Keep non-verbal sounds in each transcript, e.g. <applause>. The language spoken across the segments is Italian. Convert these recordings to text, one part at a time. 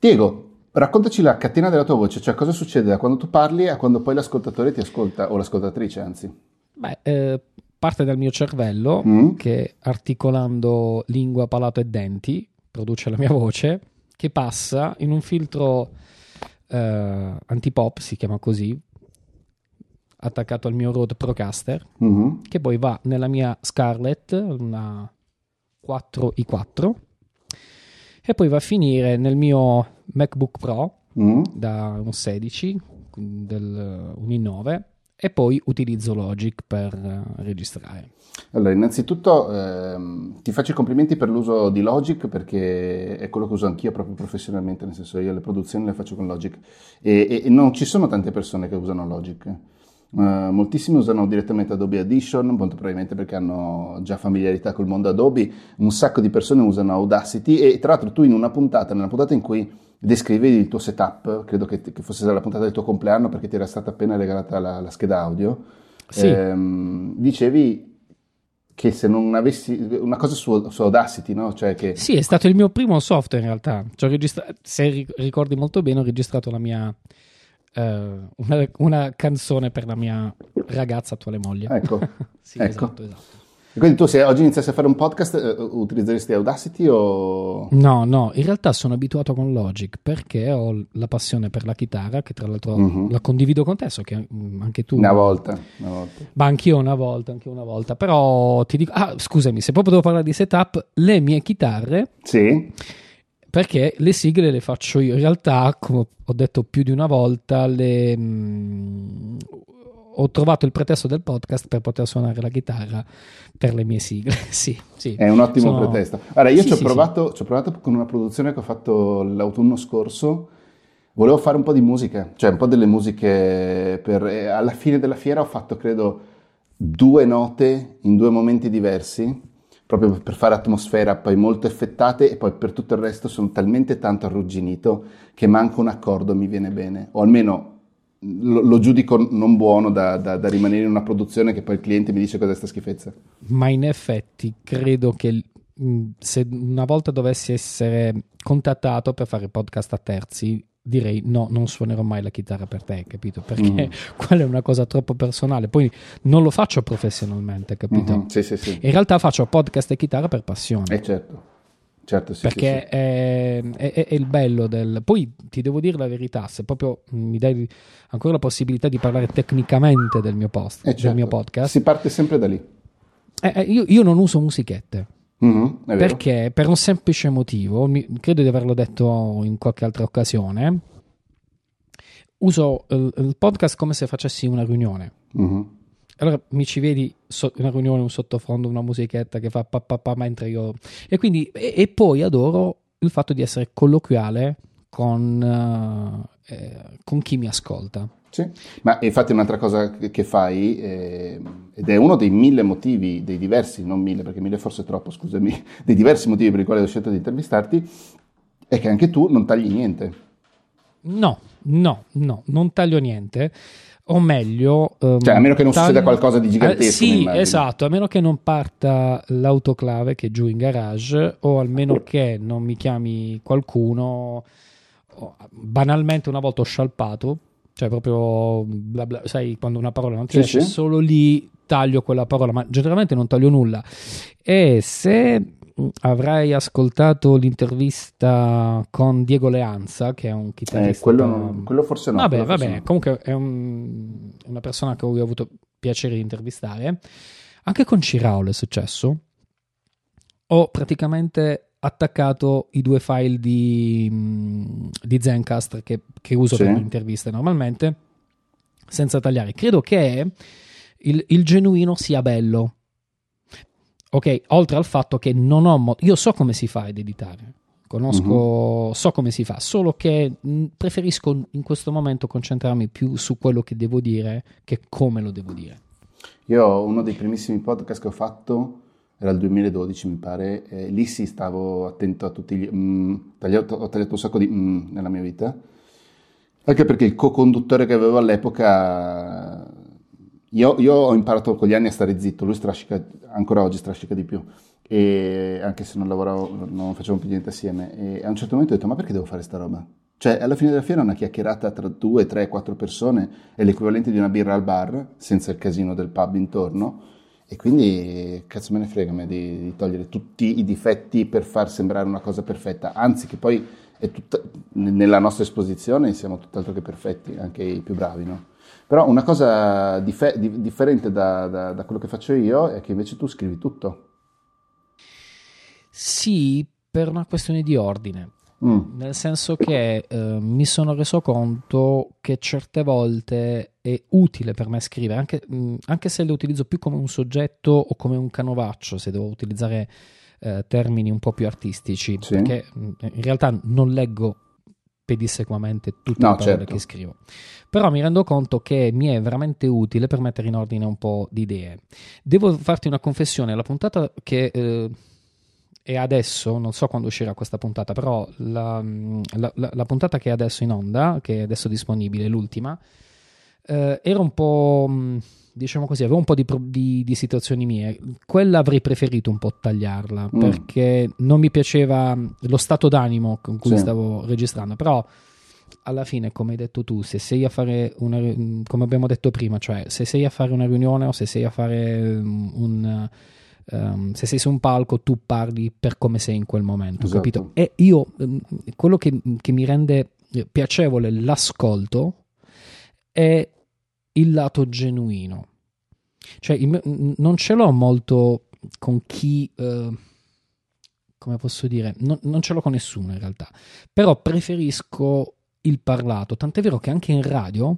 Diego, raccontaci la catena della tua voce, cioè cosa succede da quando tu parli a quando poi l'ascoltatore ti ascolta, o l'ascoltatrice anzi. Beh, eh, parte dal mio cervello mm. che articolando lingua, palato e denti produce la mia voce, che passa in un filtro eh, antipop, si chiama così, attaccato al mio Rode Procaster, mm-hmm. che poi va nella mia Scarlett, una 4i4, e poi va a finire nel mio MacBook Pro mm. da un 16, del, un i9, e poi utilizzo Logic per uh, registrare. Allora, innanzitutto ehm, ti faccio i complimenti per l'uso di Logic perché è quello che uso anch'io proprio professionalmente, nel senso io le produzioni le faccio con Logic e, e, e non ci sono tante persone che usano Logic. Uh, moltissimi usano direttamente Adobe Audition, molto probabilmente perché hanno già familiarità col mondo Adobe, un sacco di persone usano Audacity e tra l'altro tu in una puntata, nella puntata in cui descrivi il tuo setup, credo che, che, fosse la puntata del tuo compleanno perché ti era stata appena regalata la, la scheda audio, sì. ehm, dicevi che se non avessi una cosa su, su Audacity, no? Cioè che... Sì, è stato il mio primo software in realtà. Registra- se ricordi molto bene, ho registrato la mia uh, una, una, canzone per la mia ragazza attuale moglie. Ecco, <laughs> sì, ecco. esatto, esatto. Quindi tu se oggi iniziassi a fare un podcast uh, utilizzeresti Audacity o... No, no, in realtà sono abituato con Logic perché ho la passione per la chitarra che tra l'altro uh-huh. la condivido con te, so che mm, anche tu... Una volta, una volta. Ma anch'io una volta, anch'io una volta, però ti dico... Ah, scusami, se proprio devo parlare di setup, le mie chitarre... Sì perché le sigle le faccio io. In realtà, come ho detto più di una volta, le, mh, mm, ho trovato il pretesto del podcast per poter suonare la chitarra per le mie sigle. <laughs> sì, sì. È un ottimo Sono... pretesto. Allora, io sì, ci, ho sì, provato, ci ho provato con una produzione che ho fatto l'autunno scorso. Volevo fare un po' di musica, cioè un po' delle musiche per... Alla fine della fiera ho fatto, credo, due note in due momenti diversi proprio per fare atmosfera poi molto effettate e poi per tutto il resto sono talmente tanto arrugginito che manco un accordo mi viene bene, o almeno lo, lo giudico non buono da, da, da, rimanere in una produzione che poi il cliente mi dice cos'è sta schifezza. Ma in effetti credo che se una volta dovessi essere contattato per fare podcast a terzi, direi no, non suonerò mai la chitarra per te, capito? Perché mm. <laughs> quella è una cosa troppo personale. Poi non lo faccio professionalmente, capito? Mm-hmm. Sì, sì, sì. In realtà faccio podcast e chitarra per passione. Eh certo. Certo, sì, perché sì, sì. È, è, è, il bello del... Poi ti devo dire la verità, se proprio mi dai ancora la possibilità di parlare tecnicamente del mio, post, eh certo. del mio podcast... Si parte sempre da lì. Eh, eh io, io non uso musichette. Mm-hmm, perché per un semplice motivo, mi, credo di averlo detto in qualche altra occasione, uso il, il podcast come se facessi una riunione. Mm-hmm. Allora mi ci vedi so, una riunione, un sottofondo, una musichetta che fa pa, pa, pa mentre io... E quindi, e, e, poi adoro il fatto di essere colloquiale con, uh, eh, con chi mi ascolta. Sì, ma infatti un'altra cosa che fai, eh, ed è uno dei mille motivi, dei diversi, non mille perché mille forse è troppo, scusami, <laughs> dei diversi motivi per i quali ho scelto di intervistarti, è che anche tu non tagli niente. No, no, no, non taglio niente. O meglio, um, cioè, a meno che non taglio... succeda qualcosa di gigantesco. Eh, sì, esatto, a meno che non parta l'autoclave che è giù in garage, o almeno che non mi chiami qualcuno. Banalmente, una volta ho scialpato cioè proprio bla bla, sai quando una parola non ti sì, sì. solo lì taglio quella parola ma generalmente non taglio nulla e se avrai ascoltato l'intervista con Diego Leanza che è un chitarrista eh, quello, quello, forse no vabbè vabbè no. comunque è un, una persona che ho avuto piacere di intervistare anche con Ciraolo è successo ho praticamente attaccato i due file di, mm, di Zencast che, che uso sì. per le interviste normalmente senza tagliare. Credo che il, il, genuino sia bello. Ok, oltre al fatto che non ho mo- io so come si fa ad editare. Conosco, mm-hmm. so come si fa, solo che mm, preferisco in questo momento concentrarmi più su quello che devo dire che come lo devo dire. Io uno dei primissimi podcast che ho fatto era il 2012 mi pare, e lì sì stavo attento a tutti gli... Mm, tagliato, ho tagliato un sacco di mm nella mia vita, anche perché il co-conduttore che avevo all'epoca, io, io, ho imparato con gli anni a stare zitto, lui strascica, ancora oggi strascica di più, e anche se non lavoravo, non facevamo più niente assieme. E a un certo momento ho detto: Ma perché devo fare sta roba? Cioè, alla fine della fiera una chiacchierata tra due, tre, quattro persone è l'equivalente di una birra al bar, senza il casino del pub intorno. E quindi cazzo me ne frega me di, di togliere tutti i difetti per far sembrare una cosa perfetta. Anzi, che poi tutta, nella nostra esposizione siamo tutt'altro che perfetti, anche i più bravi, no? Però una cosa dif- differente da, da, da quello che faccio io è che invece tu scrivi tutto. Sì, per una questione di ordine. Mm. Nel senso che eh, mi sono reso conto che certe volte è utile per me scrivere, anche, mh, mm, anche, se lo utilizzo più come un soggetto o come un canovaccio, se devo utilizzare eh, termini un po' più artistici, sì. perché mh, mm, in realtà non leggo pedissequamente tutte no, le parole certo. che scrivo. Però mi rendo conto che mi è veramente utile per mettere in ordine un po' di idee. Devo farti una confessione, la puntata che... Eh, e adesso, non so quando uscirà questa puntata, però la, la, la, la, puntata che è adesso in onda, che è adesso disponibile, l'ultima, eh, era un po', diciamo così, avevo un po' di, di, di, situazioni mie. Quella avrei preferito un po' tagliarla, mm. perché non mi piaceva lo stato d'animo con cui sì. stavo registrando, però alla fine, come hai detto tu, se sei a fare una, come abbiamo detto prima, cioè se sei a fare una riunione o se sei a fare un um, se sei su un palco tu parli per come sei in quel momento, esatto. capito? E io, um, quello che, che, mi rende piacevole l'ascolto è il lato genuino. Cioè, il, non ce l'ho molto con chi... Uh, come posso dire, non, non, ce l'ho con nessuno in realtà, però preferisco il parlato, tant'è vero che anche in radio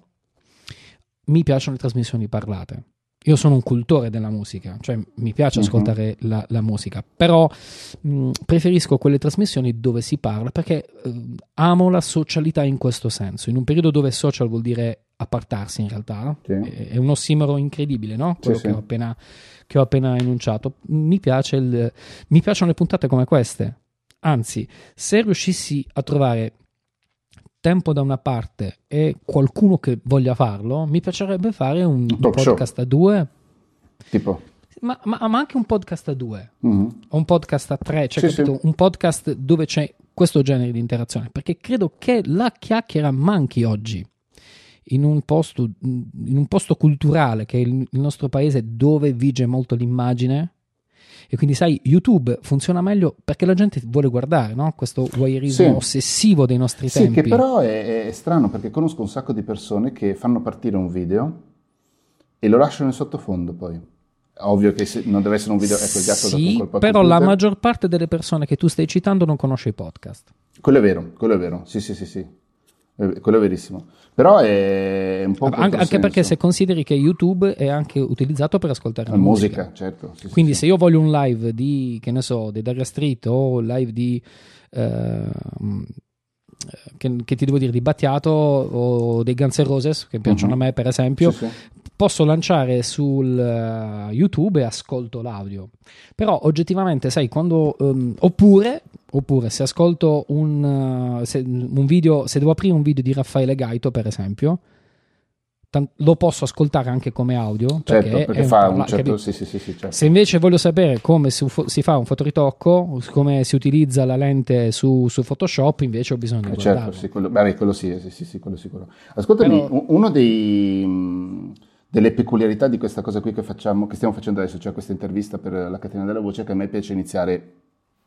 mi piacciono le trasmissioni parlate. Io sono un cultore della musica, cioè mi piace uh-huh. ascoltare la, la, musica, però mh, preferisco quelle trasmissioni dove si parla perché eh, amo la socialità in questo senso. In un periodo dove social vuol dire appartarsi in realtà, sì. è, è, un ossimoro incredibile, no? Quello sì, che, sì. Ho appena, che, Ho appena, enunciato. Mi, piace il, mi piacciono le puntate come queste. Anzi, se riuscissi a trovare tempo da una parte e qualcuno che voglia farlo, mi piacerebbe fare un, un podcast show. a due. Tipo? Ma, ma, ma, anche un podcast a due, mm-hmm. o un podcast a tre, cioè sì, capito? Sì. un podcast dove c'è questo genere di interazione, perché credo che la chiacchiera manchi oggi. In un, posto, in un posto culturale che è il, il nostro paese dove vige molto l'immagine, e quindi, sai, YouTube funziona meglio perché la gente vuole guardare, no? Questo voyeurismo sì. ossessivo dei nostri sì, tempi. Sì, che però è, è, strano perché conosco un sacco di persone che fanno partire un video e lo lasciano in sottofondo poi. Ovvio che non deve essere un video, ecco il gatto sì, da però computer. la maggior parte delle persone che tu stai citando non conosce i podcast. Quello è vero, quello è vero, sì sì sì sì. Quello è verissimo. Però è un po' anche, anche perché se consideri che YouTube è anche utilizzato per ascoltare la, la musica. musica. certo. Sì, Quindi sì, se io voglio un live di, che ne so, di Daria Street o un live di uh, che, che, ti devo dire di Battiato o dei Guns N' Roses che piacciono uh-huh. a me per esempio sì, sì. Posso lanciare sul uh, YouTube e ascolto l'audio. Però oggettivamente sai quando um, oppure oppure se ascolto un, uh, se, un video se devo aprire un video di Raffaele Gaito per esempio lo posso ascoltare anche come audio perché, certo, perché fa un, un certo, sì, sì, sì, certo. se invece voglio sapere come si, si, fa un fotoritocco come si utilizza la lente su, su Photoshop invece ho bisogno di eh, certo, sì, quello, beh, quello sì, sì, sì, quello sicuro. Ascoltami, Però, uno dei delle peculiarità di questa cosa qui che facciamo, che stiamo facendo adesso, cioè questa intervista per la catena della voce, che a me piace iniziare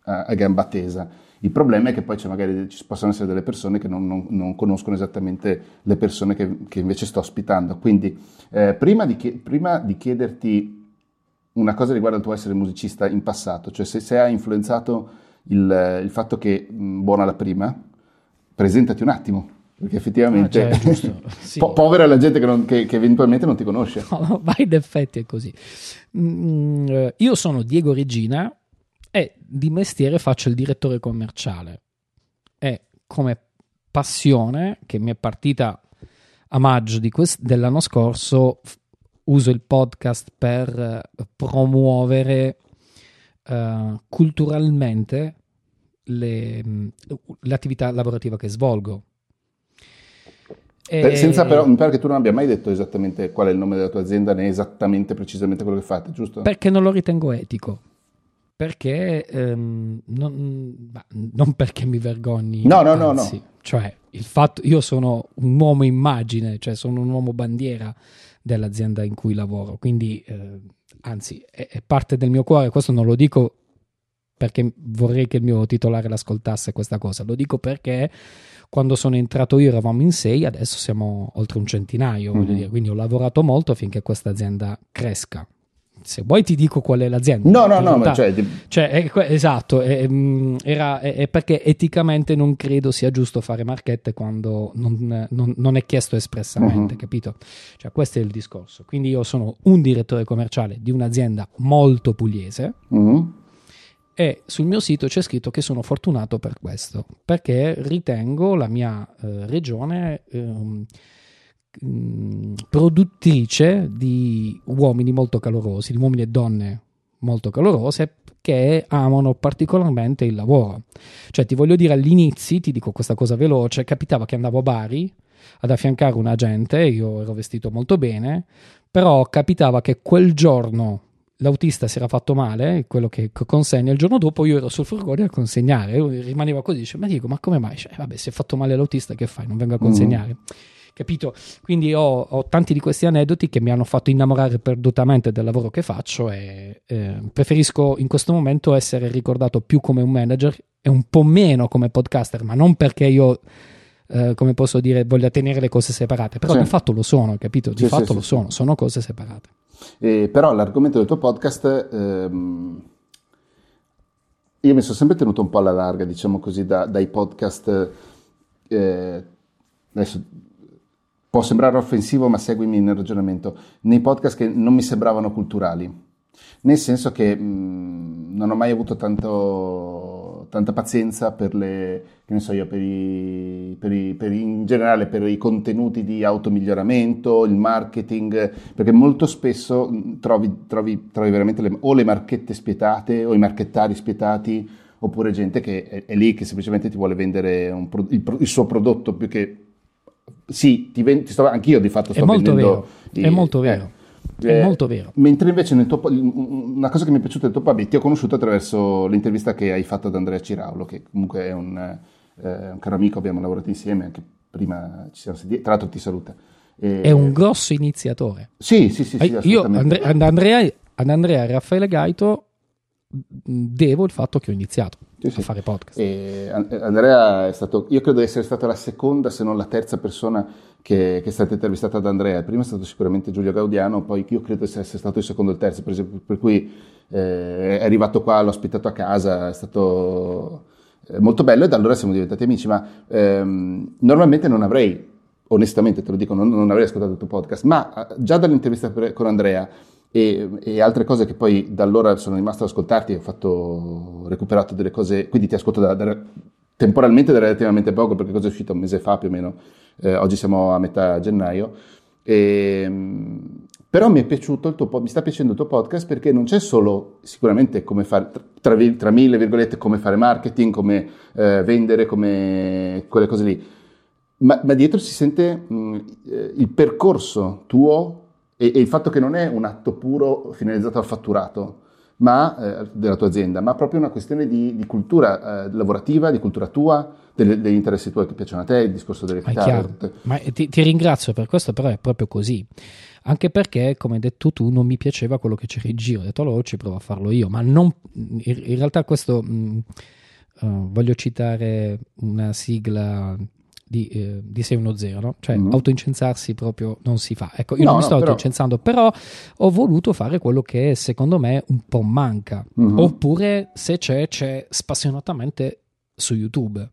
a, a gamba tesa il problema è che poi magari ci possono essere delle persone che non, non, non conoscono esattamente le persone che, che invece sto ospitando. Quindi, eh, prima, di, prima, di, chiederti una cosa riguardo al tuo essere musicista in passato, cioè se, se ha influenzato il, il fatto che mh, buona la prima, presentati un attimo. Perché effettivamente ah, cioè, <laughs> sì. po- povera la gente che, non, che, che, eventualmente non ti conosce. <laughs> No, vai in effetti è così. Mm, eh, io sono Diego Regina, e di mestiere faccio il direttore commerciale. E come passione che mi è partita a maggio quest- dell'anno scorso, uso il podcast per uh, promuovere uh, culturalmente le, mh, l'attività lavorativa che svolgo. E... Senza però, mi pare che tu non abbia mai detto esattamente qual è il nome della tua azienda né esattamente precisamente quello che fate, giusto? Perché non lo ritengo etico. perché ehm, non, non, perché mi vergogni, no, no, anzi, no, no. Cioè, il fatto, io sono un uomo immagine, cioè sono un uomo bandiera dell'azienda in cui lavoro, quindi eh, anzi è, è, parte del mio cuore, questo non lo dico perché vorrei che il mio titolare l'ascoltasse questa cosa, lo dico perché quando sono entrato io eravamo in sei, adesso siamo oltre un centinaio, mm-hmm. dire, quindi ho lavorato molto affinché questa azienda cresca se vuoi ti dico qual è l'azienda. No, no, no, ma cioè, cioè è, esatto, è, mm, era, è, perché eticamente non credo sia giusto fare marchette quando non, non, non è chiesto espressamente, uh-huh. capito? Cioè questo è il discorso. Quindi io sono un direttore commerciale di un'azienda molto pugliese. Uh-huh. E sul mio sito c'è scritto che sono fortunato per questo, perché ritengo la mia eh, regione eh, Mm, produttrice di uomini molto calorosi, di uomini e donne molto calorose che amano particolarmente il lavoro. Cioè, ti voglio dire all'inizio, ti dico questa cosa veloce, capitava che andavo a Bari ad affiancare un agente, io ero vestito molto bene, però capitava che quel giorno l'autista si era fatto male, quello che consegna, il giorno dopo io ero sul furgone a consegnare, rimaneva così, dice, ma dico, ma come mai? Cioè, vabbè, si è fatto male l'autista, che fai? Non vengo a consegnare. Mm capito? Quindi ho, ho, tanti di questi aneddoti che mi hanno fatto innamorare perdutamente del lavoro che faccio e eh, preferisco in questo momento essere ricordato più come un manager e un po' meno come podcaster, ma non perché io... Uh, come posso dire, voglia tenere le cose separate, però sì. di fatto lo sono, capito? Di sì, fatto sì, lo sono, sono cose separate. Eh, però l'argomento del tuo podcast, ehm, io mi sono sempre tenuto un po' alla larga, diciamo così, da, dai podcast, eh, adesso può sembrare offensivo, ma seguimi nel ragionamento, nei podcast che non mi sembravano culturali, nel senso che mh, non ho mai avuto tanto, tanta pazienza per le, che ne so io, per i, per i, per in generale per i contenuti di automiglioramento, il marketing, perché molto spesso trovi, trovi, trovi veramente le, o le marchette spietate o i marchettari spietati oppure gente che è, è lì che semplicemente ti vuole vendere un, il, il suo prodotto più che sì, ti, ven- ti sto, anch'io di fatto sto è molto vendendo... Vero. I, è molto vero. Eh, è molto vero. Mentre invece nel tuo, una cosa che mi è piaciuta del tuo pub, ti ho conosciuto attraverso l'intervista che hai fatto ad Andrea Ciraulo, che comunque è un, eh, un caro amico, abbiamo lavorato insieme, anche prima ci siamo sentiti, tra l'altro ti saluta. E... È un grosso iniziatore. Sì, sì, sì. sì Io Andre, ad, Andrea, ad Andrea e Raffaele Gaito devo il fatto che ho iniziato sì, sì. a fare podcast. E Andrea è stato, io credo di essere stata la seconda, se non la terza persona che, che, è stata intervistata da Andrea. Il primo è stato sicuramente Giulio Gaudiano, poi io credo di essere stato il secondo e il terzo, per, esempio, per cui eh, è arrivato qua, l'ho ospitato a casa, è stato eh, molto bello e da allora siamo diventati amici, ma ehm, normalmente non avrei, onestamente te lo dico, non, non avrei ascoltato il tuo podcast, ma eh, già dall'intervista con Andrea e, e, altre cose che poi da allora sono rimasto ad ascoltarti, ho fatto, recuperato delle cose, quindi ti ascolto da, da, temporalmente da relativamente poco, perché cosa è uscito un mese fa più o meno, eh, oggi siamo a metà gennaio, e, ehm, però mi è piaciuto il tuo, mi sta piacendo il tuo podcast perché non c'è solo sicuramente come fare, tra, tra mille virgolette, come fare marketing, come eh, vendere, come quelle cose lì, ma, ma dietro si sente mh, eh, il percorso tuo e, e, il fatto che non è un atto puro finalizzato al fatturato ma, eh, della tua azienda, ma proprio una questione di, di cultura eh, lavorativa, di cultura tua, delle, degli interessi tuoi che piacciono a te, il discorso delle chitarre. Ma ti, ti, ringrazio per questo, però è proprio così. Anche perché, come hai detto tu, non mi piaceva quello che c'era in giro. Ho detto allora ci provo a farlo io, ma non, in, in realtà questo... Mh, uh, voglio citare una sigla di, eh, di 610, no? cioè mm-hmm. autoincensarsi proprio non si fa. Ecco, io no, non mi sto no, autoincensando, però... però ho voluto fare quello che secondo me un po' manca, mm-hmm. oppure se c'è, c'è spassionatamente su YouTube.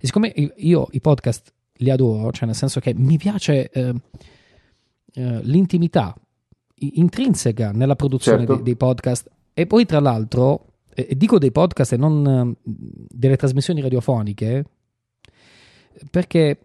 E siccome io i podcast li adoro, cioè nel senso che mi piace eh, eh, l'intimità intrinseca nella produzione certo. dei, dei, podcast e poi tra l'altro, e dico dei podcast e non eh, delle trasmissioni radiofoniche, perché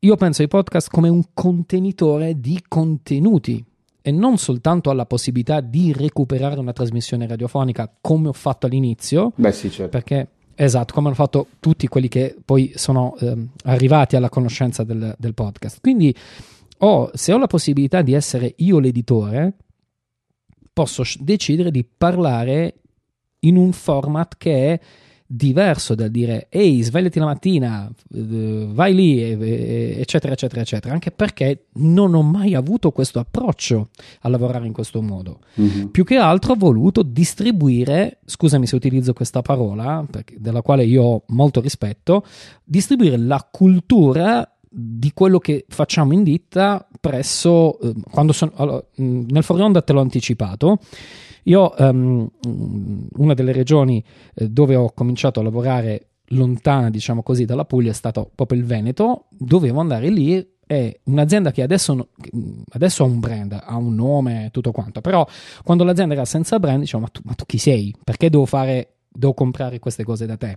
io penso ai podcast come un contenitore di contenuti e non soltanto alla possibilità di recuperare una trasmissione radiofonica come ho fatto all'inizio. Beh, sì, certo. Perché, esatto, come hanno fatto tutti quelli che poi sono eh, arrivati alla conoscenza del, del podcast. Quindi, ho, se ho la possibilità di essere io l'editore, posso decidere di parlare in un format che è diverso dal dire ehi svegliati la mattina eh, vai lì eccetera eccetera eccetera anche perché non ho mai avuto questo approccio a lavorare in questo modo mm-hmm. più che altro ho voluto distribuire scusami se utilizzo questa parola perché, della quale io ho molto rispetto distribuire la cultura di quello che facciamo in ditta presso eh, quando sono allora, nel fuori onda te l'ho anticipato io, um, una delle regioni eh, dove ho cominciato a lavorare lontana, diciamo così, dalla Puglia è stato proprio il Veneto. Dovevo andare lì è un'azienda che adesso, adesso, ha un brand, ha un nome, tutto quanto, però quando l'azienda era senza brand, diciamo, ma tu, ma tu chi sei? Perché devo fare, devo comprare queste cose da te?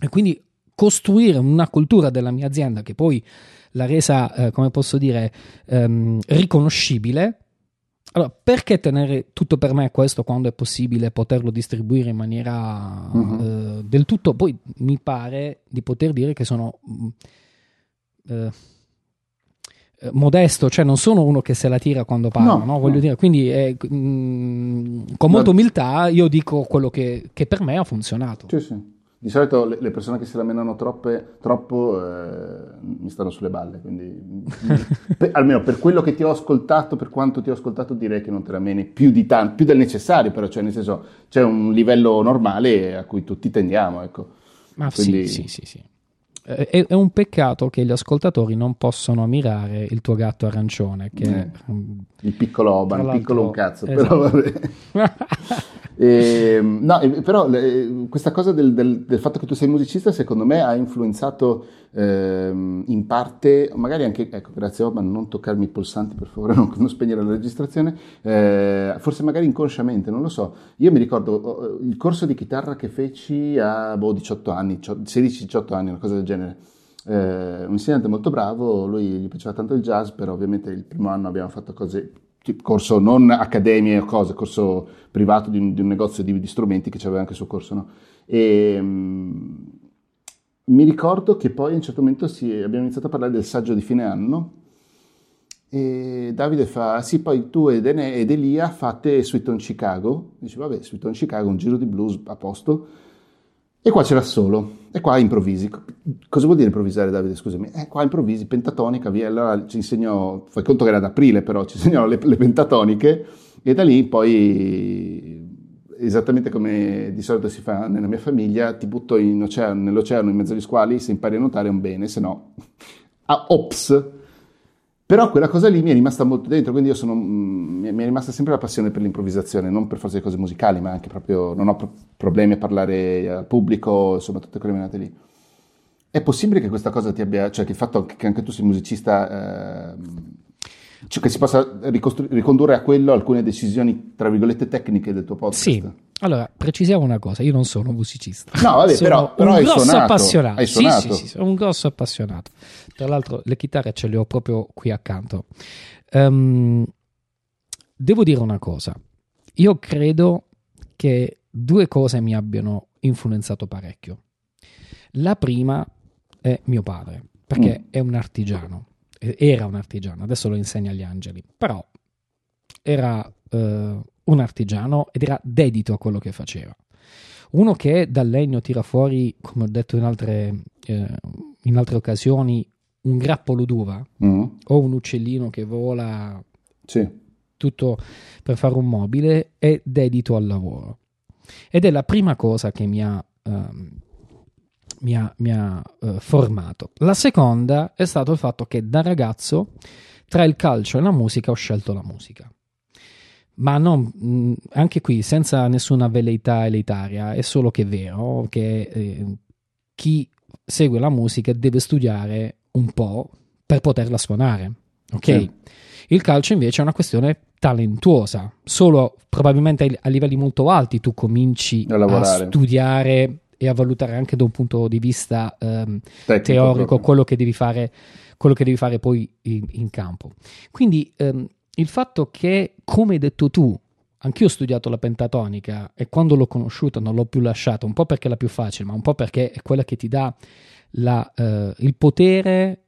E quindi costruire una cultura della mia azienda che poi l'ha resa, eh, come posso dire, ehm, riconoscibile, allora, perché tenere tutto per me questo quando è possibile poterlo distribuire in maniera uh-huh. eh, del tutto? Poi mi pare di poter dire che sono mm, eh, eh, modesto, cioè non sono uno che se la tira quando parla, no, no? voglio no. dire, quindi eh, mh, mm, con molta umiltà io dico quello che, che per me ha funzionato. Sì, sì. Di solito le, persone che si lamentano troppe, troppo eh, mi stanno sulle balle, quindi <laughs> per, almeno per quello che ti ho ascoltato, per quanto ti ho ascoltato, direi che non te la meni più, di tanto, più del necessario, però cioè nel senso c'è un livello normale a cui tutti tendiamo, ecco. Ma quindi... sì, sì, sì, sì. È, è, un peccato che gli ascoltatori non possano ammirare il tuo gatto arancione. Che, eh, il piccolo Oban, piccolo un cazzo, esatto. però vabbè. e, <laughs> ehm, no, però questa cosa del, del, del, fatto che tu sei musicista, secondo me, ha influenzato eh, in parte, magari anche, ecco, grazie Oban, non toccarmi i pulsanti per favore, <laughs> non, non spegnere la registrazione, eh, forse magari inconsciamente, non lo so. Io mi ricordo il corso di chitarra che feci a boh, 18 anni, 16-18 anni, una cosa del genere genere. Eh, un insegnante molto bravo, lui gli piaceva tanto il jazz, però ovviamente il primo anno abbiamo fatto cose, tipo corso non accademie o cose, corso privato di un, di un negozio di, di, strumenti che aveva anche il suo corso. No? E, um, mi ricordo che poi a un certo momento si, abbiamo iniziato a parlare del saggio di fine anno e Davide fa, sì, poi tu ed, Ene, ed Elia fate Sweet on Chicago. Dice, vabbè, Sweet on Chicago, un giro di blues a posto. E qua c'era solo, e qua improvvisi. Cosa vuol dire improvvisare, Davide? Scusami. Eh, qua improvvisi, pentatonica, via. Allora ci insegnò, fai conto che era ad aprile, però ci insegnò le, le pentatoniche, e da lì poi, esattamente come di solito si fa nella mia famiglia, ti butto oceano, nell'oceano in mezzo agli squali, se impari a nuotare è un bene, se no, <laughs> ah, ops, però quella cosa lì mi è rimasta molto dentro, quindi sono, mm, mi è rimasta sempre la passione per l'improvvisazione, non per forza di cose musicali, ma anche proprio, non ho pro- problemi a parlare al pubblico, insomma, tutte quelle menate lì. È possibile che questa cosa ti abbia, cioè che il fatto che anche tu sei musicista, eh, cioè che si possa ricondurre a quello alcune decisioni, tra virgolette, tecniche del tuo podcast? Sì, allora, precisiamo una cosa, io non sono musicista. No, vabbè, sono però, però un grosso suonato, appassionato. Hai. Sì, sì, sì, sono un grosso appassionato. Tra l'altro le chitarre ce le ho proprio qui accanto. Um, devo dire una cosa, io credo che due cose mi abbiano influenzato parecchio. La prima è mio padre, perché mm. è un artigiano, era un artigiano, adesso lo insegna agli angeli, però era uh, un artigiano ed era dedito a quello che faceva. Uno che dal legno tira fuori, come ho detto in altre, eh, in altre occasioni, un grappolo d'uva mm. o un uccellino che vola sì. tutto per fare un mobile, è dedito al lavoro. Ed è la prima cosa che mi ha, um, mi ha, mi ha uh, formato. La seconda è stato il fatto che da ragazzo tra il calcio e la musica ho scelto la musica ma non, mm, anche qui senza nessuna velleità elitaria, è solo che è vero che eh, chi segue la musica deve studiare un po' per poterla suonare. Ok? Sì. Il calcio invece è una questione talentuosa, solo probabilmente a livelli molto alti tu cominci a, a studiare e a valutare anche da un punto di vista ehm, teorico quello che, devi fare, quello che devi fare poi in, in campo. Quindi ehm, il fatto che, come hai detto tu, anch'io ho studiato la pentatonica e quando l'ho conosciuta non l'ho più lasciata, un po' perché è la più facile, ma un po' perché è quella che ti dà la, uh, il potere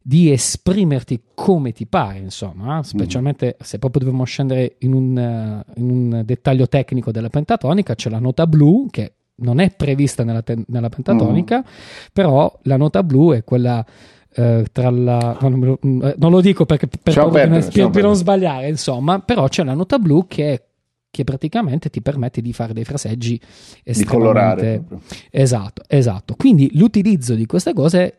di esprimerti come ti pare, insomma, specialmente mm. se proprio dobbiamo scendere in un, uh, in un, dettaglio tecnico della pentatonica, c'è la nota blu che non è prevista nella, te- nella pentatonica, mm. però la nota blu è quella uh, tra la... Non, non, lo dico perché per, per, per, per, per non sbagliare, insomma, però c'è la nota blu che che praticamente ti permette di fare dei fraseggi estremamente... Di colorare. Esatto, esatto. Quindi l'utilizzo di queste cose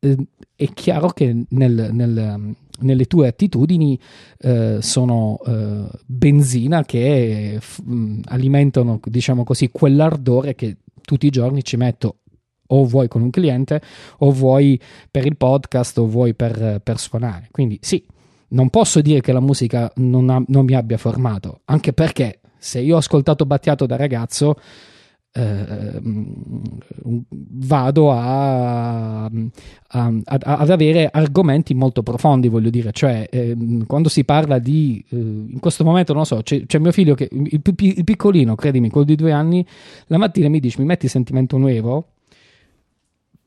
eh, è chiaro che nel, nel, nelle tue attitudini eh, sono eh, benzina che f- mm, alimentano, diciamo così, quell'ardore che tutti i giorni ci metto o vuoi con un cliente o vuoi per il podcast o vuoi per, per suonare. Quindi sì, non posso dire che la musica non, ha, non mi abbia formato, anche perché se io ho ascoltato Battiato da ragazzo, eh, vado a, a, a, ad avere argomenti molto profondi, voglio dire, cioè eh, quando si parla di, eh, in questo momento non lo so, c'è, c'è mio figlio che, il, il, piccolino, credimi, quello di due anni, la mattina mi dice mi metti sentimento nuovo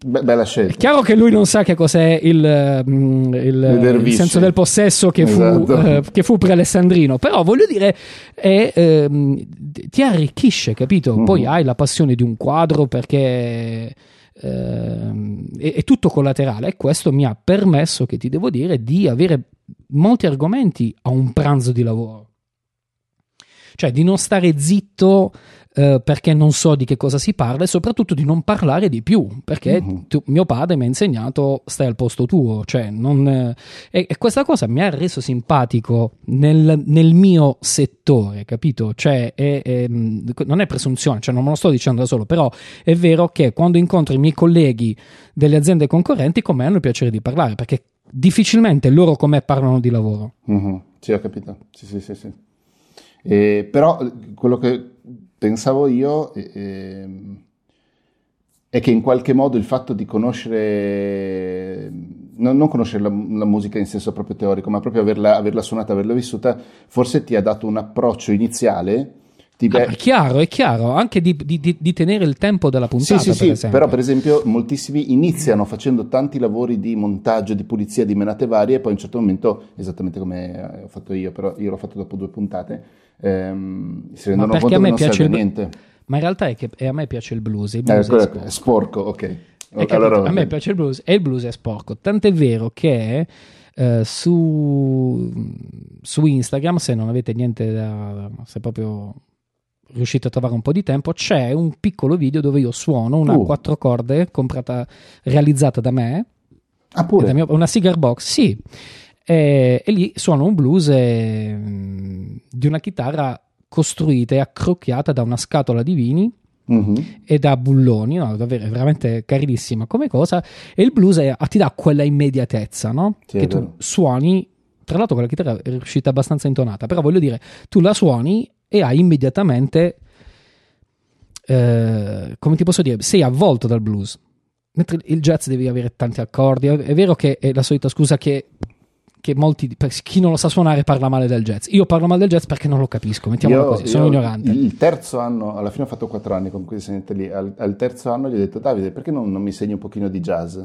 Be- bella scelta. È chiaro che lui non sa che cos'è il, mm, il, il senso del possesso che fu, esatto. eh, che fu pre-alessandrino, però voglio dire, è, eh, ti arricchisce, capito? Mm-hmm. Poi hai la passione di un quadro perché eh, è, è, tutto collaterale e questo mi ha permesso, che ti devo dire, di avere molti argomenti a un pranzo di lavoro. Cioè di non stare zitto eh, perché non so di che cosa si parla e soprattutto di non parlare di più, perché uh-huh. tu, mio padre mi ha insegnato stai al posto tuo, cioè non, eh, e, e, questa cosa mi ha reso simpatico nel, nel mio settore, capito? Cioè è, è, non è presunzione, cioè non me lo sto dicendo da solo, però è vero che quando incontro i miei colleghi delle aziende concorrenti con me hanno il piacere di parlare, perché difficilmente loro con me parlano di lavoro. Uh-huh. Sì, ho capito. Sì, sì, sì, sì. Eh, però quello che pensavo io eh, è che in qualche modo il fatto di conoscere, non, non conoscere la, la, musica in senso proprio teorico, ma proprio averla, averla suonata, averla vissuta, forse ti ha dato un approccio iniziale Ah, è chiaro, è chiaro, anche di, di, di, tenere il tempo della puntata. Sì, sì, per sì, però per esempio moltissimi iniziano facendo tanti lavori di montaggio, di pulizia, di menate varie e poi a un certo momento, esattamente come ho fatto io, però io l'ho fatto dopo due puntate, ehm, si rendono conto che non serve il... niente. Ma in realtà è che a me piace il blues, il blues eh, è, sporco. è sporco, ok. Allora, a me piace il blues e il blues è sporco, tant'è vero che... Uh, su, su, Instagram, se non avete niente da. se proprio riuscite a trovare un po' di tempo, c'è un piccolo video dove io suono una uh. quattro corde comprata, realizzata da me. Ah, pure? Mio, una cigar box, sì. E, e, lì suono un blues e, mh, di una chitarra costruita e accrocchiata da una scatola di vini uh-huh. e da bulloni, no, davvero, è veramente carinissima come cosa. E il blues è, ti dà quella immediatezza, no? Sì, che tu suoni. Tra l'altro, quella chitarra è riuscita abbastanza intonata, però voglio dire, tu la suoni e hai immediatamente, eh, come ti posso dire, sei avvolto dal blues. Mentre il jazz devi avere tanti accordi. È vero che è la solita scusa che, che molti, chi non lo sa suonare parla male del jazz. Io parlo male del jazz perché non lo capisco, mettiamolo io, così, sono io, ignorante. Il terzo anno, alla fine ho fatto quattro anni con questi insegnante lì, al, al, terzo anno gli ho detto Davide perché non, non mi insegni un pochino di jazz?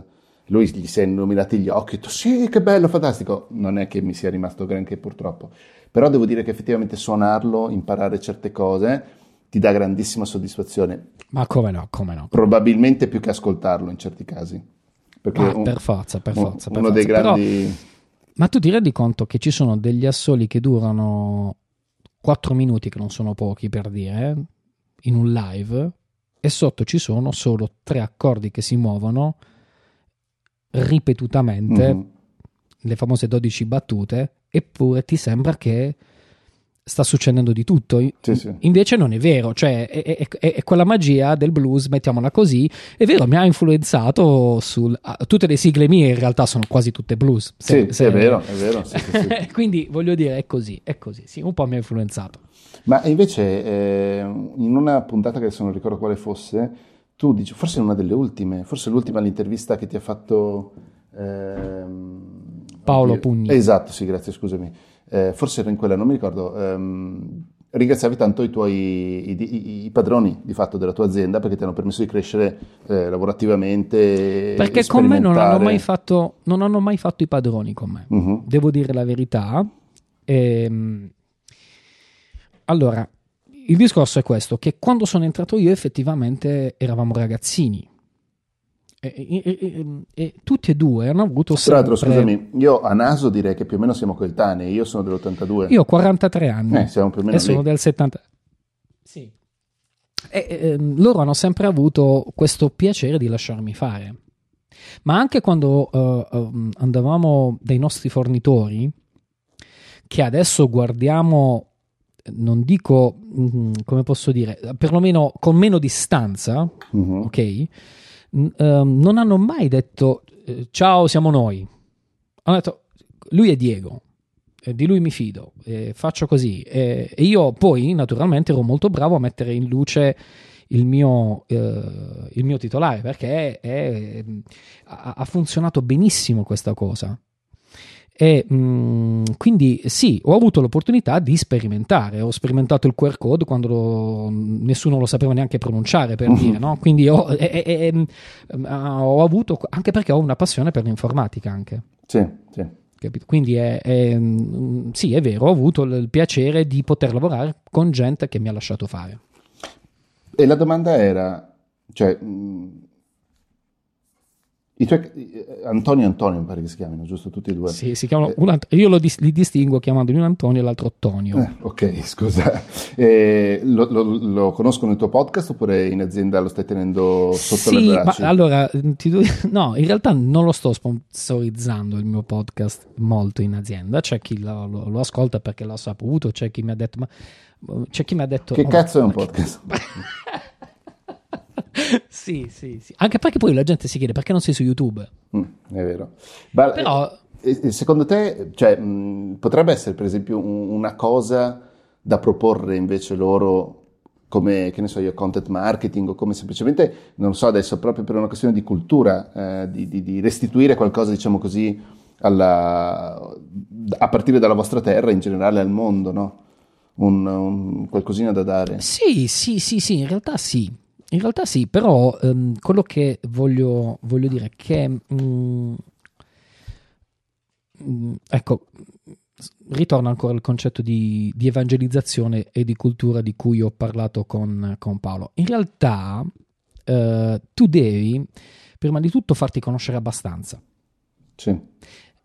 Lui gli si è illuminati gli occhi, ho detto sì, che bello, fantastico. Non è che mi sia rimasto granché purtroppo. Però devo dire che effettivamente suonarlo, imparare certe cose, ti dà grandissima soddisfazione. Ma come no, come no? Probabilmente più che ascoltarlo in certi casi. Perché ah, un, per forza, per forza. uno forza. dei grandi... Però, ma tu ti rendi conto che ci sono degli assoli che durano 4 minuti, che non sono pochi per dire, in un live, e sotto ci sono solo tre accordi che si muovono ripetutamente, mm-hmm. le famose 12 battute, eppure ti sembra che sta succedendo di tutto. Sì, sì. Invece non è vero, cioè è, è, è, è, quella magia del blues, mettiamola così. È vero, mi ha influenzato su tutte le sigle mie, in realtà sono quasi tutte blues. Se, sì, se, è vero, è vero. <laughs> Quindi voglio dire, è così, è così, sì, un po' mi ha influenzato. Ma invece eh, in una puntata che adesso non ricordo quale fosse, tu dici, forse in una delle ultime, forse l'ultima l'intervista che ti ha fatto... Ehm, Paolo Pugni. Esatto, sì, grazie, scusami. Eh, forse era in quella, non mi ricordo. Ehm, ringraziavi tanto i tuoi i, i, i, padroni di fatto della tua azienda perché ti hanno permesso di crescere eh, lavorativamente. Perché con me non hanno, mai fatto, non hanno mai fatto i padroni con me, uh-huh. devo dire la verità. Ehm, allora, il discorso è questo, che quando sono entrato io effettivamente eravamo ragazzini. E, e, e, tutti e due hanno avuto Tra l'altro, scusami, io a naso direi che più o meno siamo coetanei, io sono dell'82. Io ho 43 anni. Eh, siamo più o meno E sono lì. del 70. Sì. E, e, loro hanno sempre avuto questo piacere di lasciarmi fare. Ma anche quando uh, uh, andavamo dai nostri fornitori, che adesso guardiamo non dico mm, come posso dire, perlomeno con meno distanza, uh-huh. ok? N- um, non hanno mai detto eh, ciao, siamo noi. Hanno detto lui è Diego, eh, di lui mi fido, eh, faccio così. e io poi, naturalmente, ero molto bravo a mettere in luce il mio, eh, il mio titolare perché è, è, ha, ha funzionato benissimo questa cosa. E mh, mm, quindi sì, ho avuto l'opportunità di sperimentare. Ho sperimentato il QR code quando lo, nessuno lo sapeva neanche pronunciare, per uh-huh. dire, no? Quindi ho, e, e, e, mm, ho, avuto, anche perché ho una passione per l'informatica anche. Sì, sì. Capito? Quindi è, è, mm, sì, è vero, ho avuto il piacere di poter lavorare con gente che mi ha lasciato fare. E la domanda era, cioè, i tuoi, Antonio e Antonio mi pare che si chiamino, giusto? Tutti e due. Sì, si chiamano, eh, io lo, li distingo chiamandoli un Antonio e l'altro Tonio. Eh, ok, <laughs> scusa. Eh, lo, lo, lo, conosco nel tuo podcast oppure in azienda lo stai tenendo sotto sì, le braccia? Ma allora, ti, <laughs> no, in realtà non lo sto sponsorizzando il mio podcast molto in azienda. C'è chi lo, lo ascolta perché l'ha saputo, c'è chi mi ha detto... Ma, c'è chi mi ha detto... Che oh, cazzo è un podcast? <laughs> sì, sì, sì. Anche perché poi la gente si chiede perché non sei su YouTube. Mm, è vero. Ma, Però... Eh, secondo te, cioè, mh, potrebbe essere per esempio un, una cosa da proporre invece loro come, che ne so io, content marketing o come semplicemente, non so adesso, proprio per una questione di cultura, eh, di, di, di, restituire qualcosa, diciamo così, alla, a partire dalla vostra terra, in generale al mondo, no? Un, un, qualcosina da dare. Sì, sì, sì, sì, in realtà sì. In realtà sì, però um, quello che voglio, voglio, dire è che, um, ecco, ritorna ancora il concetto di, di, evangelizzazione e di cultura di cui ho parlato con, con Paolo. In realtà uh, tu devi, prima di tutto, farti conoscere abbastanza. Sì.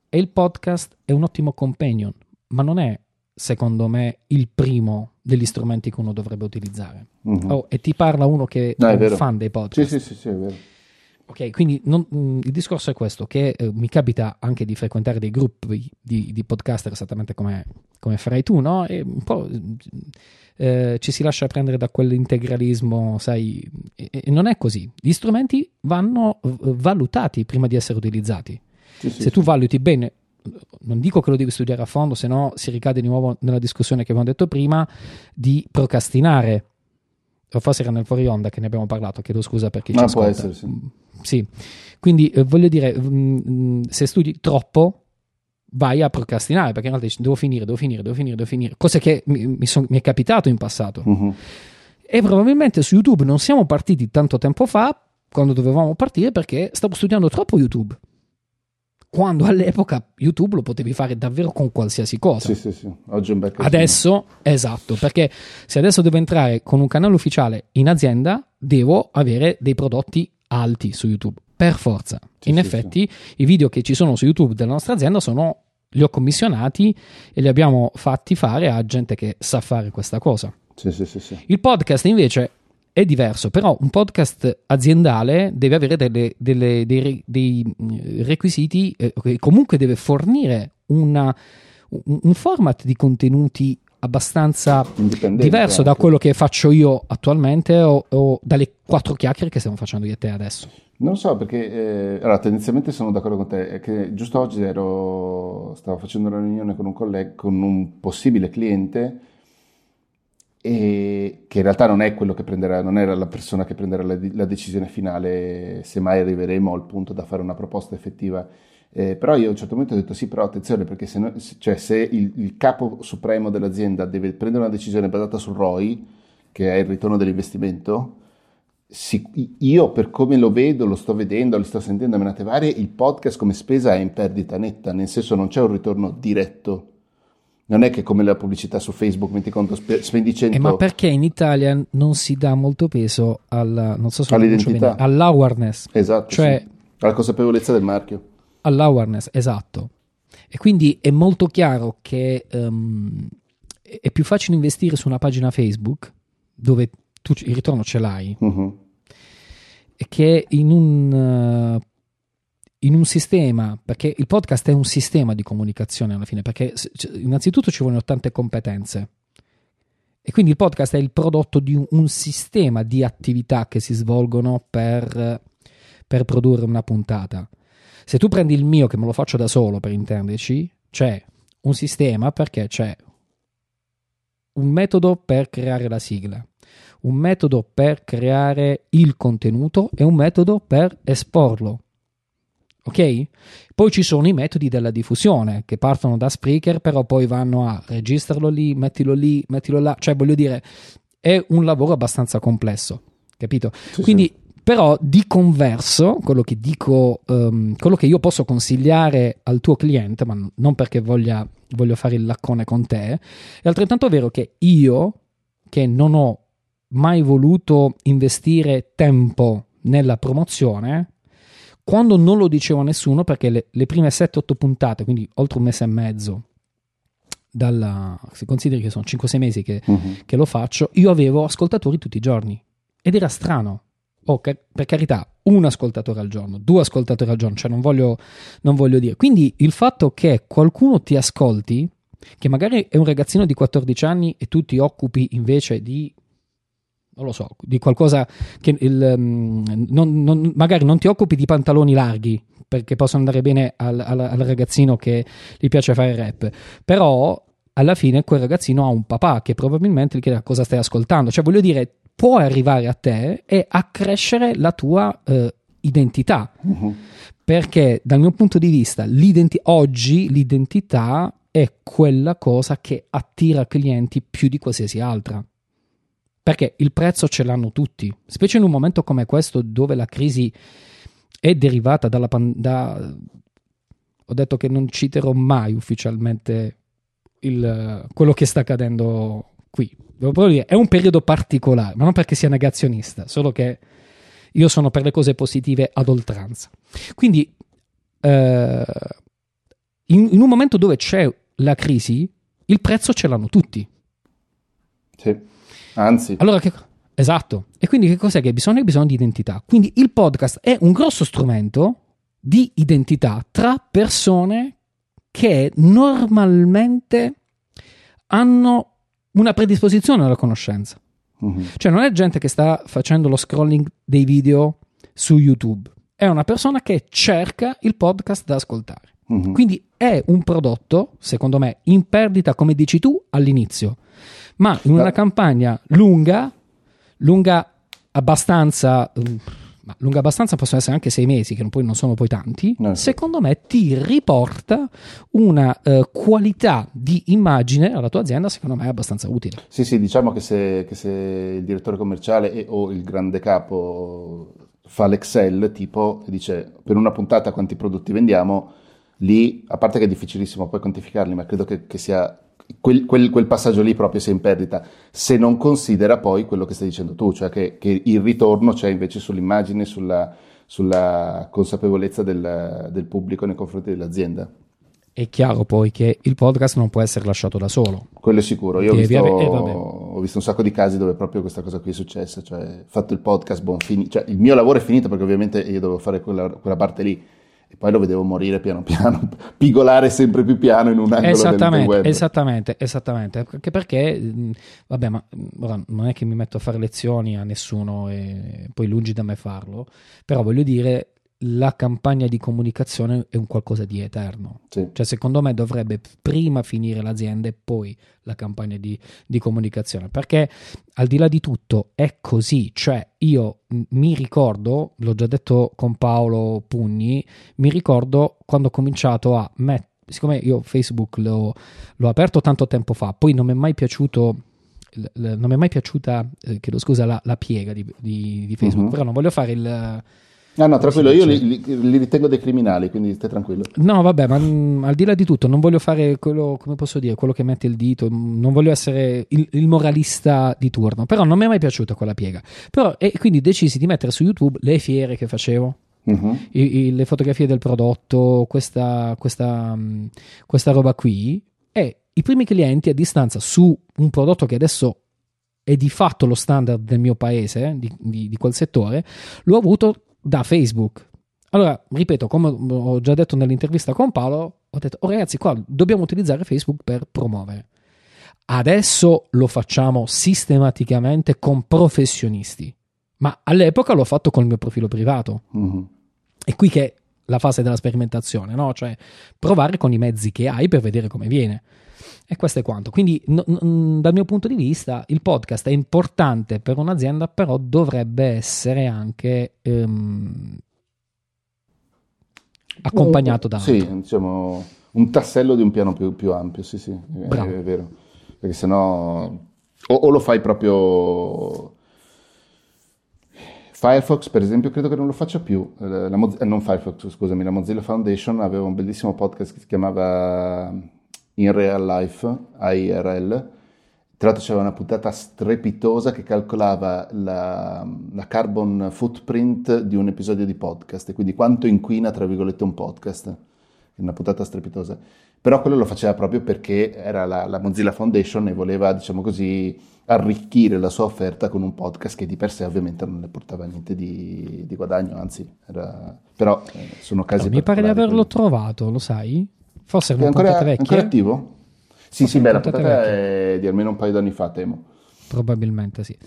E il podcast è un ottimo companion, ma non è secondo me, il primo degli strumenti che uno dovrebbe utilizzare. Uh-huh. Oh, e ti parla uno che no, è, è un fan dei podcast. Sì, sì, sì, sì è vero. Ok, quindi non, mh, mm, il discorso è questo, che eh, mi capita anche di frequentare dei gruppi di, di podcaster esattamente come, come, farai tu, no? E un po' eh, ci si lascia prendere da quell'integralismo, sai, e, e non è così. Gli strumenti vanno valutati prima di essere utilizzati. Sì, sì, Se tu valuti bene non dico che lo devi studiare a fondo, se no si ricade di nuovo nella discussione che avevamo detto prima di procrastinare. O forse era nel fuori onda che ne abbiamo parlato, chiedo scusa per chi Ma ci ascolta. Essere, sì. Mm, sì. quindi eh, voglio dire, mh, mm, se studi troppo vai a procrastinare perché in realtà dici devo finire, devo finire, devo finire, devo finire, cose che mi, mi, son, mi è capitato in passato. Uh-huh. E probabilmente su YouTube non siamo partiti tanto tempo fa quando dovevamo partire perché stavo studiando troppo YouTube quando all'epoca YouTube lo potevi fare davvero con qualsiasi cosa. Sì, sì, sì. Oggi è un bel Adesso, esatto, perché se adesso devo entrare con un canale ufficiale in azienda, devo avere dei prodotti alti su YouTube, per forza. Sì, in sì, effetti, sì. i video che ci sono su YouTube della nostra azienda sono li ho commissionati e li abbiamo fatti fare a gente che sa fare questa cosa. Sì, sì, sì, sì. Il podcast invece è diverso, però un podcast aziendale deve avere delle, delle, dei, dei, mm, requisiti eh, comunque deve fornire una, un, un, format di contenuti abbastanza diverso da quello che faccio io attualmente o, o, dalle quattro chiacchiere che stiamo facendo io e te adesso. Non so perché, eh, allora tendenzialmente sono d'accordo con te, è che giusto oggi ero, stavo facendo una riunione con un collega, con un possibile cliente e che in realtà non è quello che prenderà, non era la persona che prenderà la, la decisione finale se mai arriveremo al punto da fare una proposta effettiva. Eh, però io a un certo momento ho detto sì, però attenzione, perché se, no, cioè, se il, il, capo supremo dell'azienda deve prendere una decisione basata sul ROI, che è il ritorno dell'investimento, si, io per come lo vedo, lo sto vedendo, lo sto sentendo a menate varie, il podcast come spesa è in perdita netta, nel senso non c'è un ritorno diretto. Non è che come la pubblicità su Facebook metti conto spendi 100 eh, ma perché in Italia non si dà molto peso alla, non so se all'identità, bene, all'awareness, esatto, cioè sì. alla consapevolezza del marchio all'awareness, esatto. E quindi è molto chiaro che um, è più facile investire su una pagina Facebook dove tu il ritorno ce l'hai uh-huh. che in un, uh, in un sistema, perché il podcast è un sistema di comunicazione alla fine, perché innanzitutto ci vogliono tante competenze. E quindi il podcast è il prodotto di un, sistema di attività che si svolgono per, per produrre una puntata. Se tu prendi il mio, che me lo faccio da solo per intenderci, c'è un sistema perché c'è un metodo per creare la sigla, un metodo per creare il contenuto e un metodo per esporlo. Ok? Poi ci sono i metodi della diffusione che partono da Spreaker, però poi vanno a registrarlo lì, mettilo lì, mettilo là. Cioè, voglio dire, è un lavoro abbastanza complesso, capito? Sì, Quindi sì. Però di converso, quello che dico, um, quello che io posso consigliare al tuo cliente, ma non perché voglia, voglio fare il laccone con te, è altrettanto vero che io, che non ho mai voluto investire tempo nella promozione, quando non lo dicevo a nessuno, perché le, le prime 7-8 puntate, quindi oltre un mese e mezzo, dalla, se consideri che sono 5-6 mesi che, uh-huh. che lo faccio, io avevo ascoltatori tutti i giorni. Ed era strano oh, per carità, un ascoltatore al giorno, due ascoltatori al giorno, cioè non voglio, non voglio dire. Quindi il fatto che qualcuno ti ascolti, che magari è un ragazzino di 14 anni e tu ti occupi invece di non lo so, di qualcosa che il, um, non, non, magari non ti occupi di pantaloni larghi perché possono andare bene al, al, al, ragazzino che gli piace fare rap, però alla fine quel ragazzino ha un papà che probabilmente gli chiede cosa stai ascoltando, cioè voglio dire può arrivare a te e accrescere la tua eh, identità. Uh-huh. Perché dal mio punto di vista, l'identi- oggi l'identità è quella cosa che attira clienti più di qualsiasi altra. Perché il prezzo ce l'hanno tutti, specie in un momento come questo dove la crisi è derivata dalla pandemia. Ho detto che non citerò mai ufficialmente il, quello che sta accadendo qui. Devo dire, è un periodo particolare, ma non perché sia negazionista, solo che io sono per le cose positive ad oltranza. Quindi, eh, in, in, un momento dove c'è la crisi, il prezzo ce l'hanno tutti. Sì, anzi. Allora, che, esatto. E quindi che cos'è che bisogna? Bisogno di identità. Quindi il podcast è un grosso strumento di identità tra persone che normalmente hanno una predisposizione alla conoscenza. Uh-huh. Cioè non è gente che sta facendo lo scrolling dei video su YouTube, è una persona che cerca il podcast da ascoltare. Uh-huh. Quindi è un prodotto, secondo me, in perdita, come dici tu, all'inizio, ma in una campagna lunga, lunga abbastanza... Uh, ma lunga abbastanza possono essere anche sei mesi, che poi non sono poi tanti, no. secondo me ti riporta una uh, qualità di immagine alla tua azienda, secondo me è abbastanza utile. Sì, sì, diciamo che se, che se il direttore commerciale e, o il grande capo fa l'Excel tipo dice per una puntata quanti prodotti vendiamo, lì, a parte che è difficilissimo poi quantificarli, ma credo che, che sia quel, quel, quel, passaggio lì proprio sia in perdita, se non considera poi quello che stai dicendo tu, cioè che, che il ritorno c'è invece sull'immagine, sulla, sulla consapevolezza del, del pubblico nei confronti dell'azienda. È chiaro poi che il podcast non può essere lasciato da solo. Quello è sicuro. Io ho visto, eh, ho visto, un sacco di casi dove proprio questa cosa qui è successa. Cioè, fatto il podcast, buon, fini- cioè, il mio lavoro è finito perché ovviamente io dovevo fare quella, quella parte lì e poi lo vedevo morire piano piano, <laughs> pigolare sempre più piano in un angolo esattamente, del web. Esattamente, esattamente, anche perché, vabbè, ma ora non è che mi metto a fare lezioni a nessuno e poi lungi da me farlo, però voglio dire, la campagna di comunicazione è un qualcosa di eterno. Sì. Cioè, secondo me dovrebbe prima finire l'azienda e poi la campagna di, di, comunicazione. Perché al di là di tutto è così. Cioè, io mi ricordo, l'ho già detto con Paolo Pugni, mi ricordo quando ho cominciato a mettere. Siccome io Facebook l'ho, l'ho aperto tanto tempo fa, poi non mi è mai piaciuto non mi è mai piaciuta, eh, chiedo scusa, la, la piega di, di, di Facebook, uh-huh. però non voglio fare il, No, no, tranquillo, io li, li, ritengo dei criminali, quindi stai tranquillo. No, vabbè, ma mh, mm, al di là di tutto, non voglio fare quello, come posso dire, quello che mette il dito, mm, non voglio essere il, il moralista di turno, però non mi è mai piaciuta quella piega. Però, e quindi decisi di mettere su YouTube le fiere che facevo. Uh-huh. I, i, le fotografie del prodotto, questa, questa, mh, questa roba qui, e i primi clienti a distanza su un prodotto che adesso è di fatto lo standard del mio paese, di, di, di quel settore, l'ho avuto da Facebook. Allora, ripeto, come ho già detto nell'intervista con Paolo, ho detto, oh ragazzi, qua dobbiamo utilizzare Facebook per promuovere. Adesso lo facciamo sistematicamente con professionisti, ma all'epoca l'ho fatto col mio profilo privato. Mm-hmm. È qui che è la fase della sperimentazione, no? Cioè provare con i mezzi che hai per vedere come viene. E questo è quanto. Quindi, no, no, dal mio punto di vista, il podcast è importante per un'azienda, però dovrebbe essere anche ehm, accompagnato da. Sì, diciamo un tassello di un piano più, più ampio. Sì, sì, è, è, vero. Perché sennò o, o lo fai proprio. Firefox, per esempio, credo che non lo faccia più. La, la, eh, non Firefox, scusami, la Mozilla Foundation aveva un bellissimo podcast che si chiamava in real life, AIRL. Tra l'altro c'era una puntata strepitosa che calcolava la, la, carbon footprint di un episodio di podcast, e quindi quanto inquina, tra virgolette, un podcast. Una puntata strepitosa. Però quello lo faceva proprio perché era la, la Mozilla Foundation e voleva, diciamo così, arricchire la sua offerta con un podcast che di per sé ovviamente non ne portava niente di, di guadagno, anzi, era... però eh, sono casi... mi pare di averlo quelli. trovato, lo sai? Forse è ancora, vecchia. ancora attivo? Sì, Forse sì, beh, la puntata è di almeno un paio d'anni fa, temo. Probabilmente sì.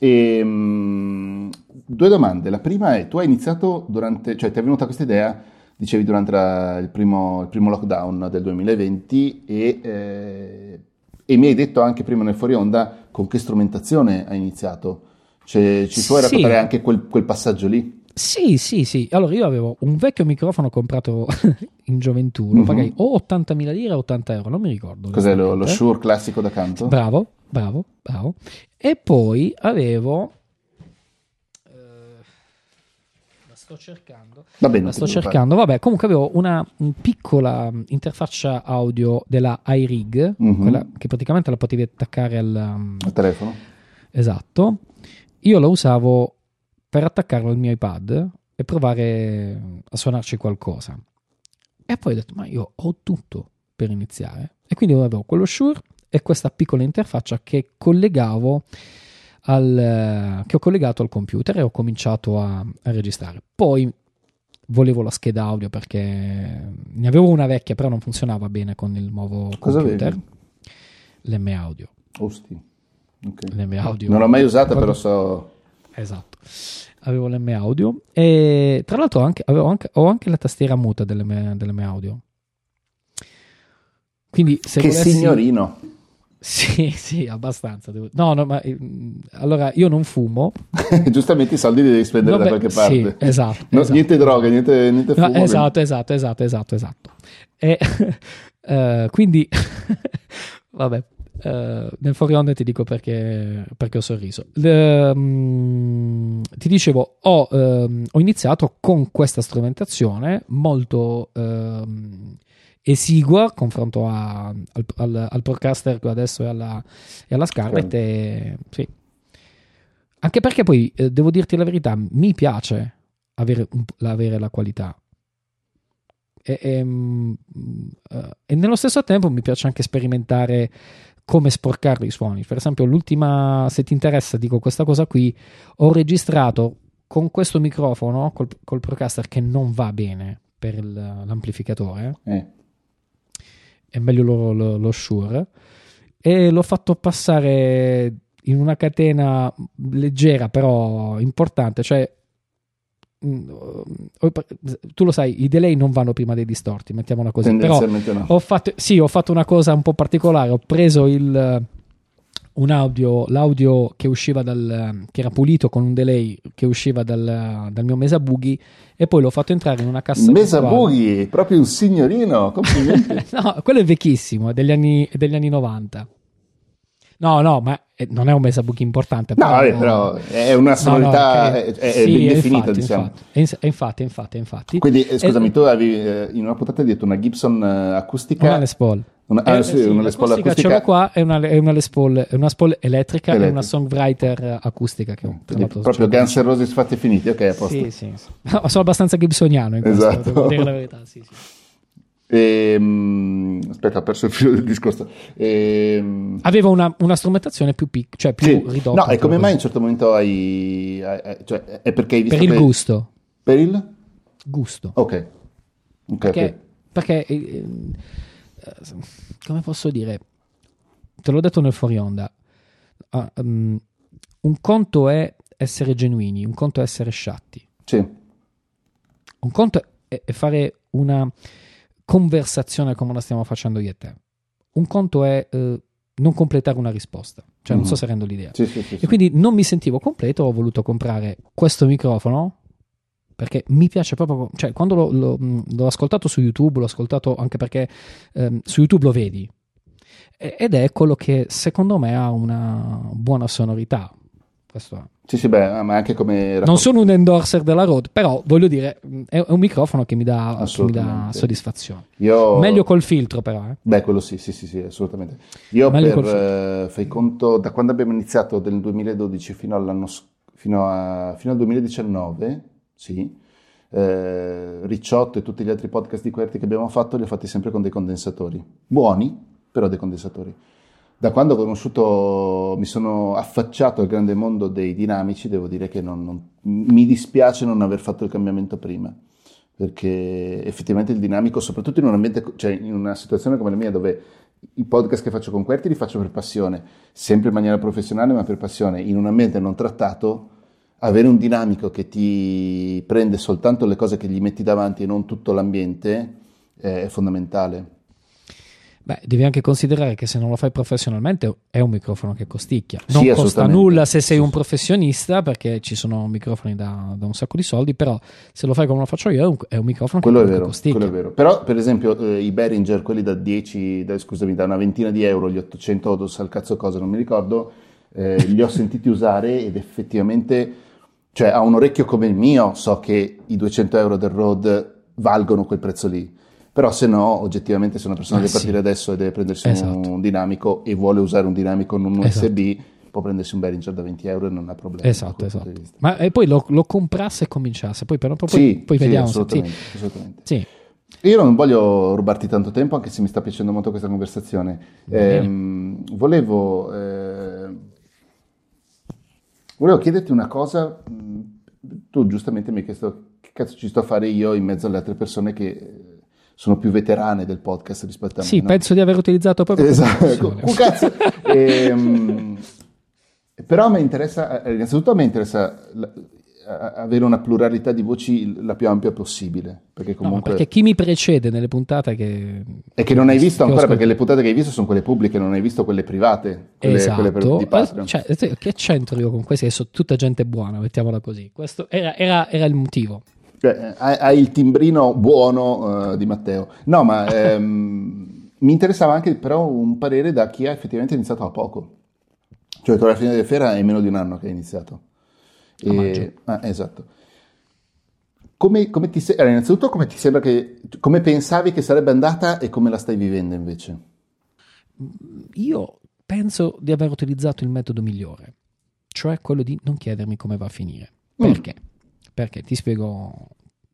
E, um, due domande. La prima è, tu hai iniziato durante, cioè ti è venuta questa idea, dicevi durante la, il, primo, il, primo, lockdown del 2020 e, eh, e, mi hai detto anche prima nel fuori onda con che strumentazione hai iniziato. Cioè, ci puoi sì. raccontare anche quel, quel passaggio lì? Sì, sì, sì. Allora io avevo un vecchio microfono comprato <laughs> in gioventù, lo mm-hmm. pagai o 80.000 lire o 80 euro, non mi ricordo. Cos'è lo, lo Shure classico da canto? Bravo, bravo, bravo. E poi avevo... Eh, la sto cercando. Va bene, la sto cercando. Vabbè, comunque avevo una piccola interfaccia audio della iRig, mm-hmm. quella che praticamente la potevi attaccare al, al telefono. Esatto. Io la usavo per attaccarlo al mio iPad e provare a suonarci qualcosa. E poi ho detto, ma io ho tutto per iniziare. E quindi avevo quello Shure e questa piccola interfaccia che collegavo al, che ho collegato al computer e ho cominciato a, a registrare. Poi volevo la scheda audio perché ne avevo una vecchia, però non funzionava bene con il nuovo Cosa computer. Avevi? L'M Audio. Osti. Okay. L'M Audio. Non l'ho mai usata, però so. Esatto avevo l'M audio e tra l'altro anche, anche, ho anche la tastiera muta dell'M, dell'M audio. Quindi se che volessi... signorino! <laughs> Sì, sì, abbastanza. Devo... No, no, ma allora io non fumo. <laughs> Giustamente i soldi li devi spendere Vabbè, da qualche parte. Sì, esatto, no, esatto. Niente droga, niente, niente fumo. No, esatto, esatto, esatto, esatto, esatto. E uh, <laughs> quindi, vabbè, Uh, nel fuori onda ti dico perché, perché ho sorriso. Le, um, ti dicevo, ho, um, ho, iniziato con questa strumentazione molto um, esigua confronto a, al, al, al Procaster che adesso è alla, è alla Scarlett. E, sì. Anche perché poi, eh, devo dirti la verità, mi piace avere, avere la qualità. E, e, uh, e nello stesso tempo mi piace anche sperimentare come sporcare i suoni. Per esempio, l'ultima, se ti interessa, dico questa cosa qui, ho registrato con questo microfono, col, col Procaster, che non va bene per il, l'amplificatore. Eh. È meglio lo, lo, lo Shure. E l'ho fatto passare in una catena leggera, però importante, cioè tu lo sai, i delay non vanno prima dei distorti, mettiamola così. Però no. ho fatto, sì, ho fatto una cosa un po' particolare. Ho preso il, un audio, l'audio che usciva dal, che era pulito con un delay che usciva dal, dal mio Mesa Boogie e poi l'ho fatto entrare in una cassa Mesa Boogie, proprio un signorino, complimenti. <laughs> no, quello è vecchissimo, è degli anni, è degli anni 90. No, no, ma non è un mesa book importante. No, però, però è una sonorità, no, no, è, è, sì, definita, infatti, diciamo. Infatti, infatti, infatti, infatti. Quindi, eh, scusami, tu avevi eh, in una puntata detto una Gibson uh, acustica. Una Les Paul. Una, ah, eh, sì, una Les Paul acustica. Ce l'ho qua, è una, è una Les Paul, è una Paul elettrica e una Songwriter acustica. Che Quindi, proprio Guns N' Roses fatti finiti, ok, a posto. Sì, sì. sì. <laughs> sono abbastanza gibsoniano in esatto. questo, devo dire la verità, sì, sì. E, um, aspetta, ho perso il filo del discorso. E, um, Aveva una, una, strumentazione più piccola, cioè più sì. ridotta. No, e come mai in un certo momento hai, hai, cioè, è perché hai visto per il gusto. Per il gusto. Ok. okay perché, okay. perché eh, come posso dire? Te l'ho detto nel fuori onda. Uh, um, un conto è essere genuini, un conto è essere sciatti. Sì. Un conto è, è fare una conversazione come la stiamo facendo io e te. Un conto è eh, non completare una risposta, cioè mm-hmm. non so mhm. se rendo l'idea. Sì, sì, sì, e quindi non mi sentivo completo, ho voluto comprare questo microfono perché mi piace proprio, cioè quando l'ho, l'ho, l'ho ascoltato su YouTube, l'ho ascoltato anche perché ehm, su YouTube lo vedi ed è quello che secondo me ha una buona sonorità. Questo è. Sì, sì, beh, ma anche come... Non sono un endorser della Rode, però voglio dire, è un microfono che mi dà, che mi dà soddisfazione. Io... Meglio col filtro, però. Eh. Beh, quello sì, sì, sì, sì assolutamente. Io Meglio per, eh, fai conto, da quando abbiamo iniziato nel 2012 fino, all'anno, fino, a, fino al 2019, sì, eh, Ricciotto e tutti gli altri podcast di QWERTY che abbiamo fatto li ho fatti sempre con dei condensatori. Buoni, però dei condensatori da quando ho conosciuto, mi sono affacciato al grande mondo dei dinamici, devo dire che non, non, mi dispiace non aver fatto il cambiamento prima, perché effettivamente il dinamico, soprattutto in un ambiente, cioè in una situazione come la mia, dove i podcast che faccio con Querti li faccio per passione, sempre in maniera professionale, ma per passione, in un ambiente non trattato, avere un dinamico che ti prende soltanto le cose che gli metti davanti e non tutto l'ambiente è fondamentale. Beh, devi anche considerare che se non lo fai professionalmente è un microfono che costicchia. Non sì, costa nulla se sei un professionista, perché ci sono microfoni da, da, un sacco di soldi, però se lo fai come lo faccio io è un, è un microfono quello che è vero, costicchia. Quello è vero. Però, per esempio, eh, i Behringer, quelli da 10, da, scusami, da una ventina di euro, gli 800 o al cazzo cosa, non mi ricordo, eh, li ho sentiti usare ed effettivamente, cioè a un orecchio come il mio, so che i 200 euro del Rode valgono quel prezzo lì però se no oggettivamente se una persona ah, deve partire sì. adesso e deve prendersi esatto. un dinamico e vuole usare un dinamico non un esatto. USB può prendersi un Behringer da 20 euro e non ha problemi esatto esatto ma e poi lo, lo, comprasse e cominciasse poi però poi, sì, poi sì, vediamo assolutamente, sì. assolutamente. sì. Io non voglio rubarti tanto tempo, anche se mi sta piacendo molto questa conversazione. Eh, volevo, eh, volevo chiederti una cosa. Tu giustamente mi hai chiesto che cazzo ci sto a fare io in mezzo alle altre persone che sono più veterane del podcast rispetto a me. Sì, no? penso di aver utilizzato proprio esatto. cazzo. e, um, però mi interessa, eh, innanzitutto a me interessa la, avere una pluralità di voci la più ampia possibile. Perché comunque... No, perché chi mi precede nelle puntate che... E che non hai visto ancora, perché le puntate che hai visto sono quelle pubbliche, non hai visto quelle private. Quelle, esatto. quelle di Patreon. Cioè, che c'entro io con questi che sono tutta gente buona, mettiamola così. Questo era, era, era il motivo. Cioè, hai, hai, il timbrino buono uh, di Matteo. No, ma ehm, mi interessava anche però un parere da chi ha effettivamente iniziato da poco. Cioè, tra la fine della fiera è meno di un anno che hai iniziato. E, ah, esatto. Come, come ti se- allora, innanzitutto, come ti sembra che. come pensavi che sarebbe andata e come la stai vivendo invece? Io penso di aver utilizzato il metodo migliore, cioè quello di non chiedermi come va a finire. Mm. Perché? Mm. Perché ti spiego,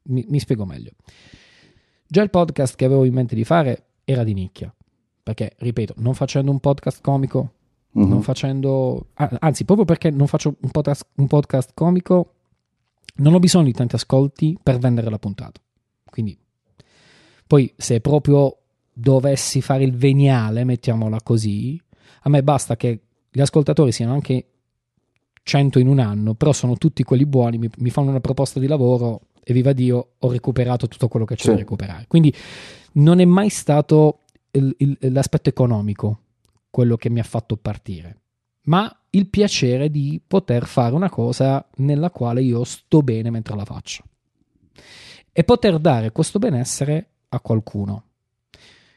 mi, mi spiego meglio. Già il podcast che avevo in mente di fare era di nicchia. Perché, ripeto, non facendo un podcast comico, uh-huh. non facendo. Anzi, proprio perché non faccio un podcast, un podcast, comico, non ho bisogno di tanti ascolti per vendere la puntata. Quindi, poi se proprio dovessi fare il veniale, mettiamola così, a me basta che gli ascoltatori siano anche 100 in un anno, però sono tutti quelli buoni, mi, mi fanno una proposta di lavoro e viva Dio, ho recuperato tutto quello che c'è sì. da recuperare. Quindi non è mai stato il, il, l'aspetto economico quello che mi ha fatto partire, ma il piacere di poter fare una cosa nella quale io sto bene mentre la faccio e poter dare questo benessere a qualcuno.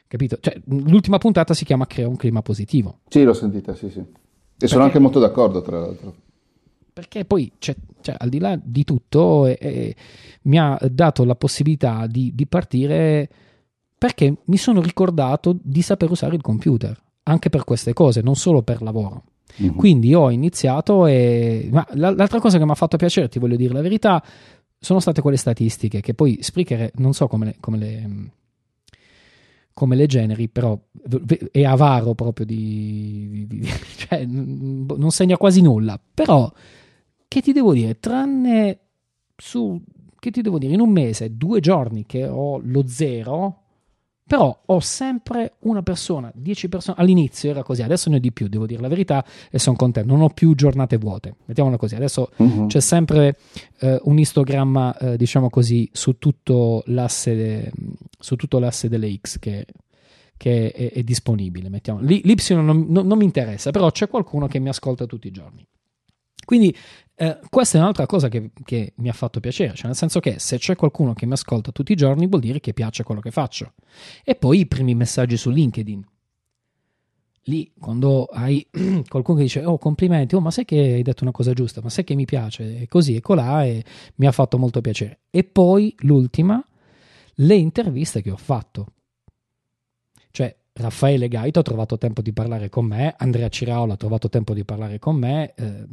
Capito? Cioè, l'ultima puntata si chiama Crea un clima positivo. Sì, l'ho sentita, sì, sì. E Perché? sono anche molto d'accordo, tra l'altro perché poi cioè, cioè, al di là di tutto eh, eh, mi ha dato la possibilità di, di, partire perché mi sono ricordato di saper usare il computer anche per queste cose, non solo per lavoro. Mm-hmm. Quindi ho iniziato e ma l'altra cosa che mi ha fatto piacere, ti voglio dire la verità, sono state quelle statistiche che poi Spreaker non so come le, come le come le generi, però è avaro proprio di, di, di <laughs> cioè non segna quasi nulla, però che ti devo dire, tranne su, che ti devo dire, in un mese, due giorni che ho lo zero, però ho sempre una persona, dieci persone, all'inizio era così, adesso ne ho di più, devo dire la verità e sono contento, non ho più giornate vuote, mettiamola così, adesso uh-huh. c'è sempre eh, un istogramma, eh, diciamo così, su tutto l'asse, de, su tutto l'asse delle X che, che è, è, disponibile, mettiamo. L'Y non, non, non mi interessa, però c'è qualcuno che mi ascolta tutti i giorni. Quindi eh, questa è un'altra cosa che, che, mi ha fatto piacere, cioè nel senso che se c'è qualcuno che mi ascolta tutti i giorni vuol dire che piace quello che faccio. E poi i primi messaggi su LinkedIn. Lì, quando hai <clears throat> qualcuno che dice, oh complimenti, oh ma sai che hai detto una cosa giusta, ma sai che mi piace, e così e colà, e mi ha fatto molto piacere. E poi l'ultima, le interviste che ho fatto. Cioè, Raffaele Gaito ha trovato tempo di parlare con me, Andrea Ciraola ha trovato tempo di parlare con me, eh,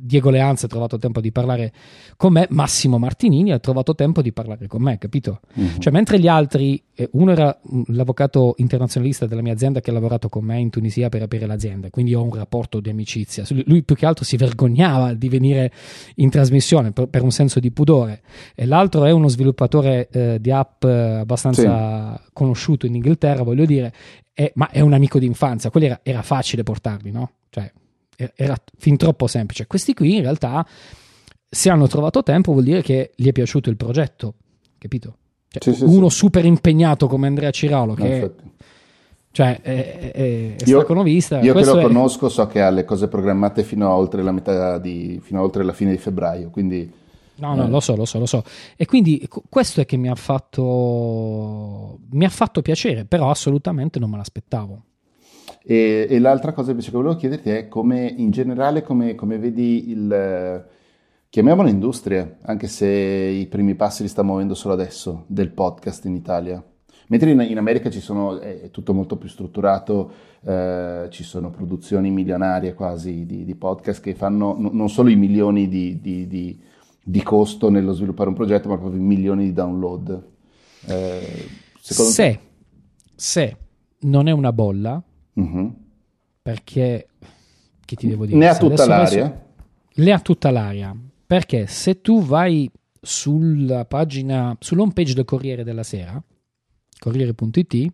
Diego Leanza ha trovato tempo di parlare con me, Massimo Martinini ha trovato tempo di parlare con me, capito? Uh-huh. Cioè, mentre gli altri, eh, uno era l'avvocato internazionalista della mia azienda che ha lavorato con me in Tunisia per aprire l'azienda, quindi ho un rapporto di amicizia. Lui più che altro si vergognava di venire in trasmissione per, per un senso di pudore, e l'altro è uno sviluppatore eh, di app eh, abbastanza sì. conosciuto in Inghilterra, voglio dire, è, ma è un amico d'infanzia, quelli era, era facile portarli, no? Cioè, era fin troppo semplice. Questi qui in realtà, se hanno trovato tempo, vuol dire che gli è piaciuto il progetto, capito? Cioè, sì, uno sì. super impegnato come Andrea Ciralo, che no, cioè, è, è, è io, vista. Io che lo è... conosco so che ha le cose programmate fino a oltre la metà di, fino a oltre la fine di febbraio, quindi... No, no, eh. lo so, lo so, lo so. E quindi questo è che mi ha fatto mi ha fatto piacere, però assolutamente non me l'aspettavo. E, e, l'altra cosa invece che volevo chiederti è come in generale come, come vedi il, chiamiamola industria, anche se i primi passi li sta muovendo solo adesso, del podcast in Italia. Mentre in, in America ci sono, è tutto molto più strutturato, eh, ci sono produzioni milionarie quasi di, di podcast che fanno n- non solo i milioni di, di, di, costo nello sviluppare un progetto, ma proprio i milioni di download. Eh, se, te... se non è una bolla, Uh-huh. Perché, che ti devo dire? Ne ha tutta l'aria? Adesso, ne ha tutta l'aria. Perché se tu vai sulla pagina, sull'home page del Corriere della Sera, corriere.it,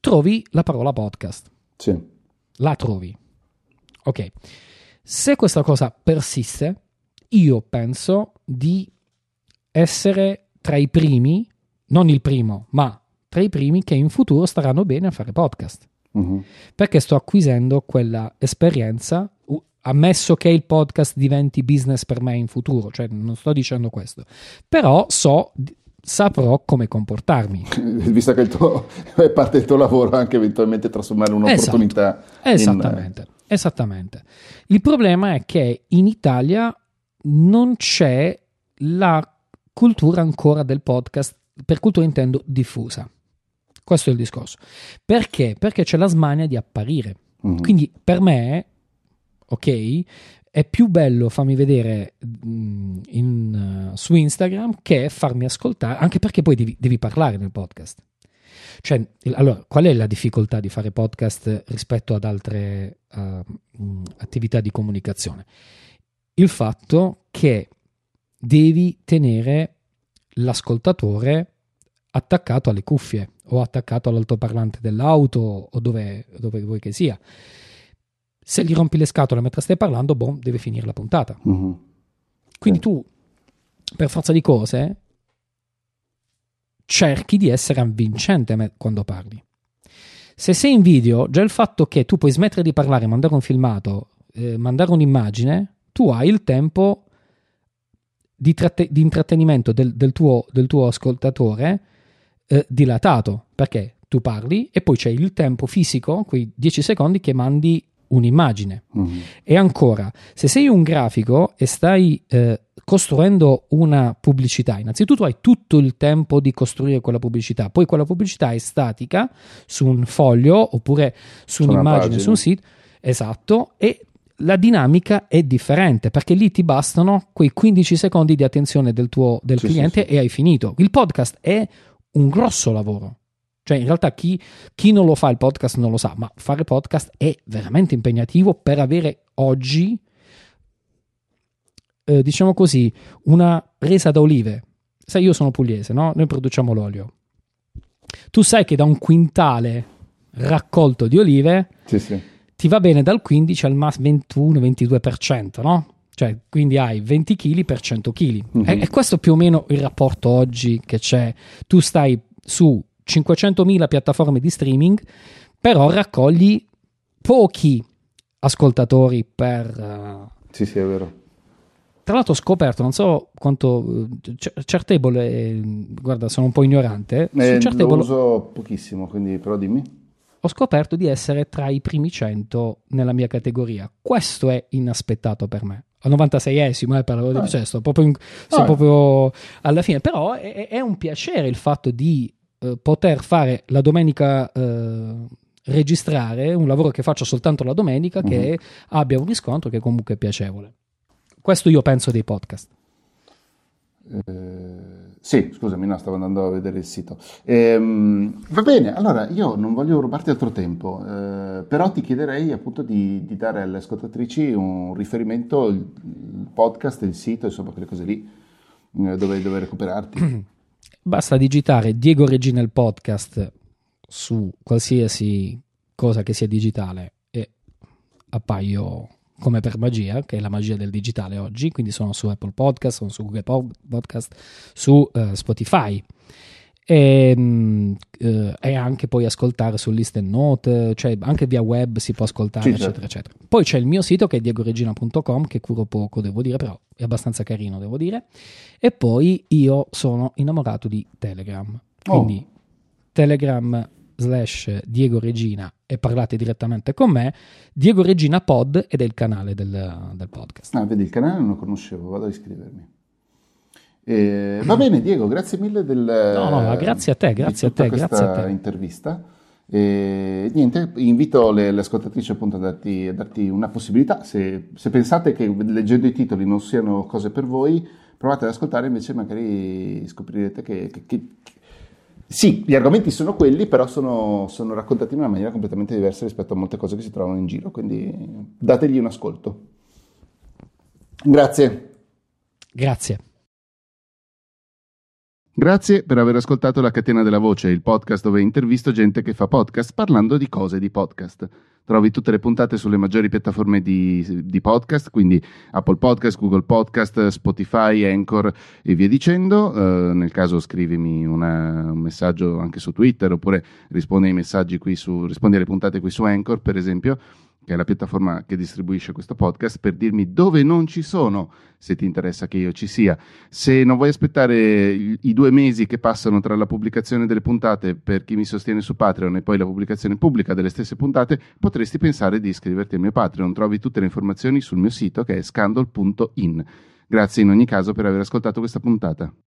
trovi la parola podcast. Sì. La trovi. Ok. Se questa cosa persiste, io penso di essere tra i primi, non il primo, ma tra i primi che in futuro staranno bene a fare podcast. Uh-huh. Perché sto acquisendo quella esperienza, ammesso che il podcast diventi business per me in futuro, cioè non sto dicendo questo, però so saprò come comportarmi. <laughs> Visto che il tuo, è parte del tuo lavoro anche eventualmente trasformare un'opportunità. Esatto. Esattamente, in... esattamente. Il problema è che in Italia non c'è la cultura ancora del podcast, per cultura intendo diffusa. Questo è il discorso. Perché? Perché c'è la smania di apparire. Mm-hmm. Quindi per me, ok, è più bello farmi vedere mm, in, uh, su Instagram che farmi ascoltare, anche perché poi devi, devi parlare nel podcast. Cioè, allora, qual è la difficoltà di fare podcast rispetto ad altre uh, attività di comunicazione? Il fatto che devi tenere l'ascoltatore attaccato alle cuffie o attaccato all'altoparlante dell'auto o dove, dove vuoi che sia. Se gli rompi le scatole mentre stai parlando, boh, deve finire la puntata. Mm-hmm. Quindi tu, per forza di cose, cerchi di essere avvincente quando parli. Se sei in video, già il fatto che tu puoi smettere di parlare, mandare un filmato, eh, mandare un'immagine, tu hai il tempo di, tratte- di intrattenimento del, del, tuo, del, tuo, ascoltatore eh, dilatato, perché tu parli e poi c'è il tempo fisico, quei 10 secondi che mandi un'immagine. Mm-hmm. E ancora, se sei un grafico e stai eh, costruendo una pubblicità, innanzitutto hai tutto il tempo di costruire quella pubblicità, poi quella pubblicità è statica su un foglio oppure su, su un'immagine, su un sito, esatto, e la dinamica è differente perché lì ti bastano quei 15 secondi di attenzione del tuo del sì, cliente sì, sì. e hai finito. Il podcast è un grosso lavoro. Cioè, in realtà chi, chi, non lo fa il podcast non lo sa, ma fare podcast è veramente impegnativo per avere oggi eh, diciamo così, una resa da olive. Sai, io sono pugliese, no? Noi produciamo l'olio. Tu sai che da un quintale raccolto di olive sì, sì. ti va bene dal 15 al massimo 21-22%, no? Cioè, quindi hai 20 kg per 100 kg. Mm-hmm. E, e questo più o meno il rapporto oggi che c'è. Tu stai su 500.000 piattaforme di streaming, però raccogli pochi ascoltatori per... Uh, sì, sì, è vero tra l'altro ho scoperto, non so quanto... Certable, eh, guarda, sono un po' ignorante. Eh, Certable, lo uso pochissimo, quindi però dimmi. Ho scoperto di essere tra i primi 100 nella mia categoria. Questo è inaspettato per me. Al 96esimo, eh, parlavo di cioè, sto proprio, in, sto ah. proprio alla fine. Però è, è, un piacere il fatto di eh, poter fare la domenica... Eh, registrare un lavoro che faccio soltanto la domenica che uh-huh. abbia un riscontro che comunque è piacevole. Questo io penso dei podcast. Eh, sì, scusami, no, stavo andando a vedere il sito. Ehm, va bene, allora io non voglio rubarti altro tempo, eh, però ti chiederei appunto di, di, dare alle ascoltatrici un riferimento, il, il, podcast, il sito, insomma, quelle cose lì, eh, dove, dove recuperarti. <clears throat> Basta digitare Diego Regina il podcast su qualsiasi cosa che sia digitale e appaio come per magia, che è la magia del digitale oggi, quindi sono su Apple Podcast, sono su Google Podcast, su uh, Spotify. E, uh, e, anche poi ascoltare su list and note, cioè anche via web si può ascoltare, sì, eccetera, certo. eccetera. Poi c'è il mio sito che è diegoregina.com, che curo poco, devo dire, però è abbastanza carino, devo dire. E poi io sono innamorato di Telegram. Quindi oh. Telegram slash Diego Regina e parlate direttamente con me, Diego Regina Pod ed è il canale del, del podcast. Ah, vedi, il canale non lo conoscevo, vado a iscrivermi. Eh, va bene Diego, grazie mille del... No, no, grazie a te, grazie a te, grazie a te. intervista. E, niente, invito le, le, ascoltatrici appunto a darti, a darti una possibilità, se, se, pensate che leggendo i titoli non siano cose per voi, provate ad ascoltare invece magari scoprirete che, che, che sì, gli argomenti sono quelli, però sono, sono, raccontati in una maniera completamente diversa rispetto a molte cose che si trovano in giro, quindi dategli un ascolto. Grazie. Grazie. Grazie per aver ascoltato La Catena della Voce, il podcast dove intervisto gente che fa podcast parlando di cose di podcast. Trovi tutte le puntate sulle maggiori piattaforme di, di, podcast, quindi Apple Podcast, Google Podcast, Spotify, Anchor e via dicendo. Uh, nel caso scrivimi una, un messaggio anche su Twitter oppure rispondi ai messaggi qui su, rispondi alle puntate qui su Anchor, per esempio che è la piattaforma che distribuisce questo podcast, per dirmi dove non ci sono, se ti interessa che io ci sia. Se non vuoi aspettare i due mesi che passano tra la pubblicazione delle puntate per chi mi sostiene su Patreon e poi la pubblicazione pubblica delle stesse puntate, potresti pensare di iscriverti al mio Patreon. Trovi tutte le informazioni sul mio sito che è scandal.in. Grazie in ogni caso per aver ascoltato questa puntata.